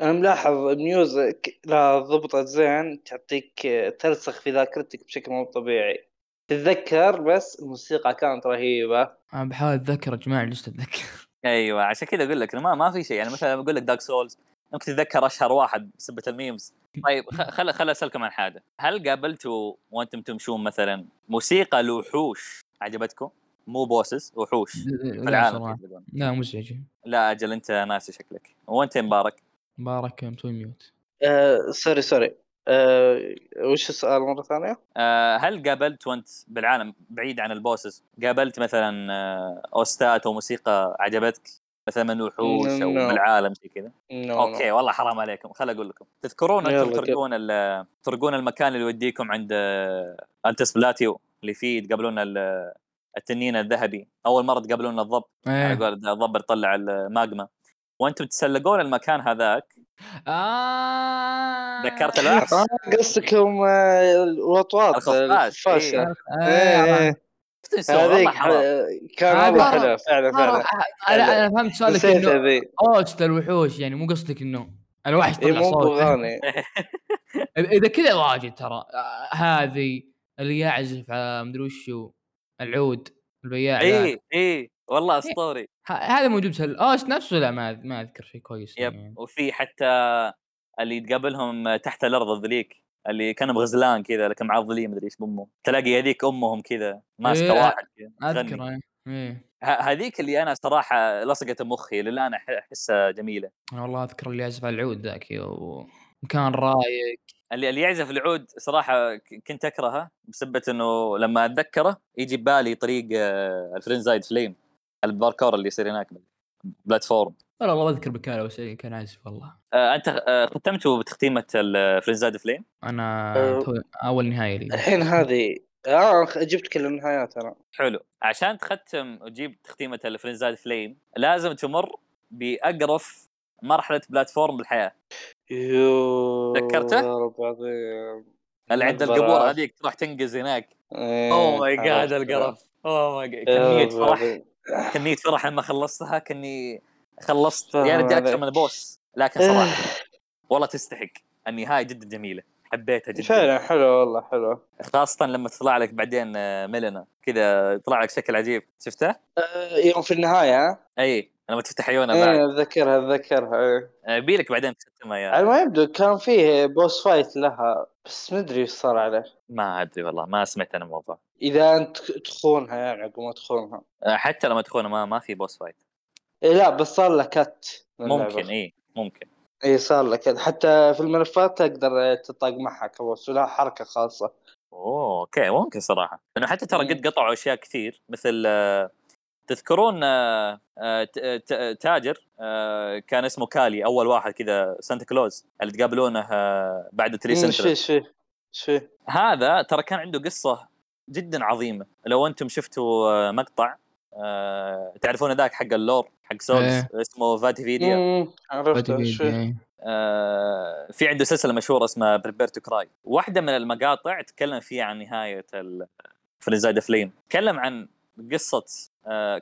أنا ملاحظ music لا ضبطت زين تعطيك ترسخ في ذاكرتك بشكل مو طبيعي. تتذكر بس الموسيقى كانت رهيبة.
أنا بحاول أتذكر يا جماعة لسه اتذكر
أيوه عشان كذا أقول لك إنه ما ما في شيء. يعني مثلا بقول لك Dark Souls ممكن تتذكر أشهر واحد بسبة ال memes. طيب خ- خل خل أسألكم عن حاجة. هل قابلتوا وأنتم تمشون مثلا موسيقى لوحوش؟ عجبتكم؟ مو bosses وحوش في
لا
العالم.
لا مزعج
لا أجل أنت ناسي شكلك. وانت يا مبارك
مبارك مسوي mute.
آه sorry sorry. آه وش السؤال مرة ثانية؟
آه، هل قابلت وأنت بالعالم بعيد عن ال bosses قابلت مثلا آه، OST ات أو موسيقى عجبتك؟ مثلا من وحوش أو
No.
بالعالم زي كذا؟
no
okay والله حرام عليكم. خل أقول لكم. تذكرون
أنتم
ترقون ال- ترقون المكان اللي يوديكم عند آه، Altus Plateau اللي فيه تقابلون ال- التنين الذهبي. أول مرة تقابلون الضب. على
إيه
قول الضب يطلع الماجما. وأنتم تتسلقون المكان هذاك.
آه.
ذكرت؟
آه قصدكم آه، الوطواط
الخفاش،
الخفاش.
إيه.
إيه،
آه،
إيه. هذيك آه، كان والله
مرة-
حلو فعلا فعلا.
أنا أنا فهمت سؤالك إنه
ذي
اوست الوحوش يعني مو قصدك إنه الوحش طلع
مو
صوت.
بغاني. *laughs*
إذا كذا واجد ترى. آه، هذه اللي يعزف على مدري وشو. العود البياع.
اي اي والله أسطوري
ه- هذا موجود في OST نفسه لا ما ما أذكر شيء كويس
yep
يعني.
وفي حتى اللي تقابلهم تحت الأرض ذليك اللي كانوا بغزلان كذا لكن معضلين مدري إيش بأمهم تلاقي هذيك أمهم كذا ماسكة
إيه،
واحد
اذكر. إيه. إيه
ه- هذيك اللي أنا صراحة لصقت مخي للان أحسها جميلة
أنا والله أذكر اللي يعزف على العود ذاك و- وكان رايق
اللي اللي يعزف العود صراحة ك- كنت أكرهه بسبة إنه لما أتذكره يجي ببالي طريق آه، ال Frenzied Flame الباركور اللي يصير هناك platform.
والله والله أذكر بكاله بس إيه، كان عازف والله.
آه، أنت آه، ختمتوا بتختيمة ال Frenzied
Flame
أنا
أه. أول نهاية لي.
الحين هذه آه جبت كل النهايات أنا.
حلو. عشان تختم وتجيب تختيمة ال Frenzied Flame لازم تمر بأقرف مرحلة platform بالحياة.
يو
ذكرته؟
يا رب العظيم
اللي عند. القبور هذيك تروح تنقز هناك
إيه،
oh my
God.
القرف oh
my
God
رب
فرح. كمية فرح لما خلصتها كأني خلصت يا رجال
أكثر.
من boss لكن صراحة والله تستحق النهاية جدا جميلة حبيتها جدا
فعلا حلو والله حلو
خاصة لما تطلع لك بعدين آه، ميلنا كذا يطلع لك شكل عجيب شفته؟
آه، يوم في النهاية ها؟
اي لما تفتح عيونه بعد.
إيه أتذكرها أتذكرها إيه.
آه، يبيلك بعدين تختمها يا
على ما يبدو كان فيه boss fight لها بس ما أدري إيش صار عليه.
ما أدري والله ما سمعت أنا الموضوع.
إذا أنت تخونها يعني عقب ما تخونها.
آه، حتى لما تكون ما ما في boss fight
إيه لا بس صار له cut
ممكن. اي ممكن.
اي صار له cut حتى في الملفات تقدر تطاق معها ك boss ولها حركة خاصة.
أوه okay ممكن صراحة. لأنه حتى ترى
مم.
قد قطعوا أشياء كثير مثل آه، تذكرون آه، آه، ت- ت- تاجر آه، كان اسمه كالي أول واحد كذا Santa Claus اللي تقابلونه بعد تري
مم، إيش فيه سانتا
هذا ترى كان عنده قصة جدا عظيمة. لو أنتم شفتوا مقطع تعرفون ذاك حق ال lore حق Souls
إيه.
اسمه VaatiVidya
مم، عرفت إيش فيه
إيه.
في عنده سلسلة مشهورة اسمها Prepare to Cry. واحدة من المقاطع تكلم فيها عن نهاية Frenzied Flame. تكلم عن قصة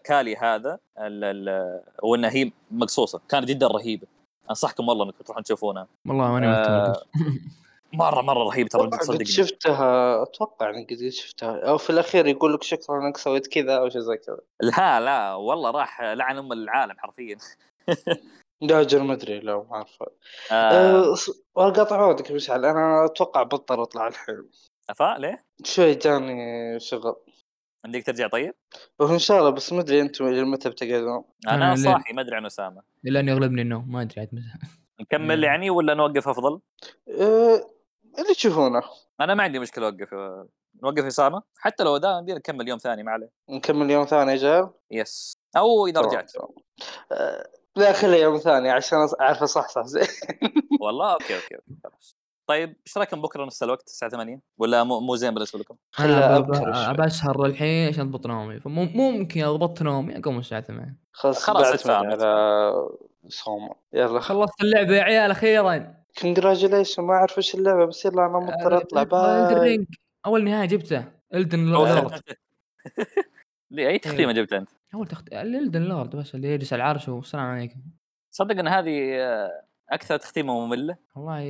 كالي هذا ال- ال- وانها هي مقصوصة. كانت جدا رهيبة. أنصحكم والله إنكم تروحون تشوفونها.
والله ماني مهتم
آه،. *laughs* مره مرة رهيبة. ترى صدقني
شفتها أتوقع اني قد شفتها. أو في الأخير يقول لك شكرا إنك سويت كذا أو شيء زي كذا.
لا لا والله راح لعن أم العالم حرفيا. *laughs*
لا أجل ما أدري لا ما أعرف.
آه،
أه قاطع عودك مشعل. أنا أتوقع بضطر اطلع الحين
أفا ليه؟
شوي جاني شغل.
عندك ترجع طيب؟
وان شاء الله بس ما أدري أنتم إلى متى بتقعدون
أنا
أنا الليل.
صاحي ما أدري عن اسامه
إلا ان يغلبني النوم ما أدري عاد متى
نكمل. *laughs* يعني ولا نوقف أفضل؟
أه اللي تشوفونه
أنا ما عندي مشكلة أوقف نوقف اسامه حتى لو ده نبي نكمل يوم ثاني ما عليه
نكمل يوم ثاني يا رجال
yes أو إذا رجعت
أه لا خلي يوم ثاني عشان اعرف اصحصح زين
والله okay okay. خلاص طيب إيش رأيكم بكرة نفس الوقت الساعة 8 ولا مو, مو زين بالنسبة لكم؟
ابى أسهر للحين عشان أضبط نومي. فممكن اذا ضبطت نومي أقوم الساعة 8
خلاص
خلاص
على سومر يلا.
خلصت اللعبة يا عيال أخيرا.
congratulation ما أعرف إيش اللعبة بس يلا أنا مضطر أطلع. باي.
أول نهاية جبته
Elden Lord أي تختيمه جبت أنت؟
أول تخت Elden Lord بس اللي يجلس على العرش والسلام عليكم
تصدق إن هذه آه، أكثر تختيمه مملة؟
والله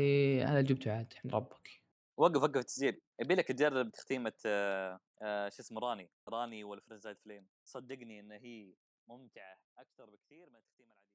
هذا اللي جبته عاد إحمد ربك.
وقف وقف التسجيل يبي لك تجرب تختيمه آه، آه، شو اسمه راني. راني وال frenzied flame صدقني إن هي ممتعة أكثر بكثير من التختيمه العاديه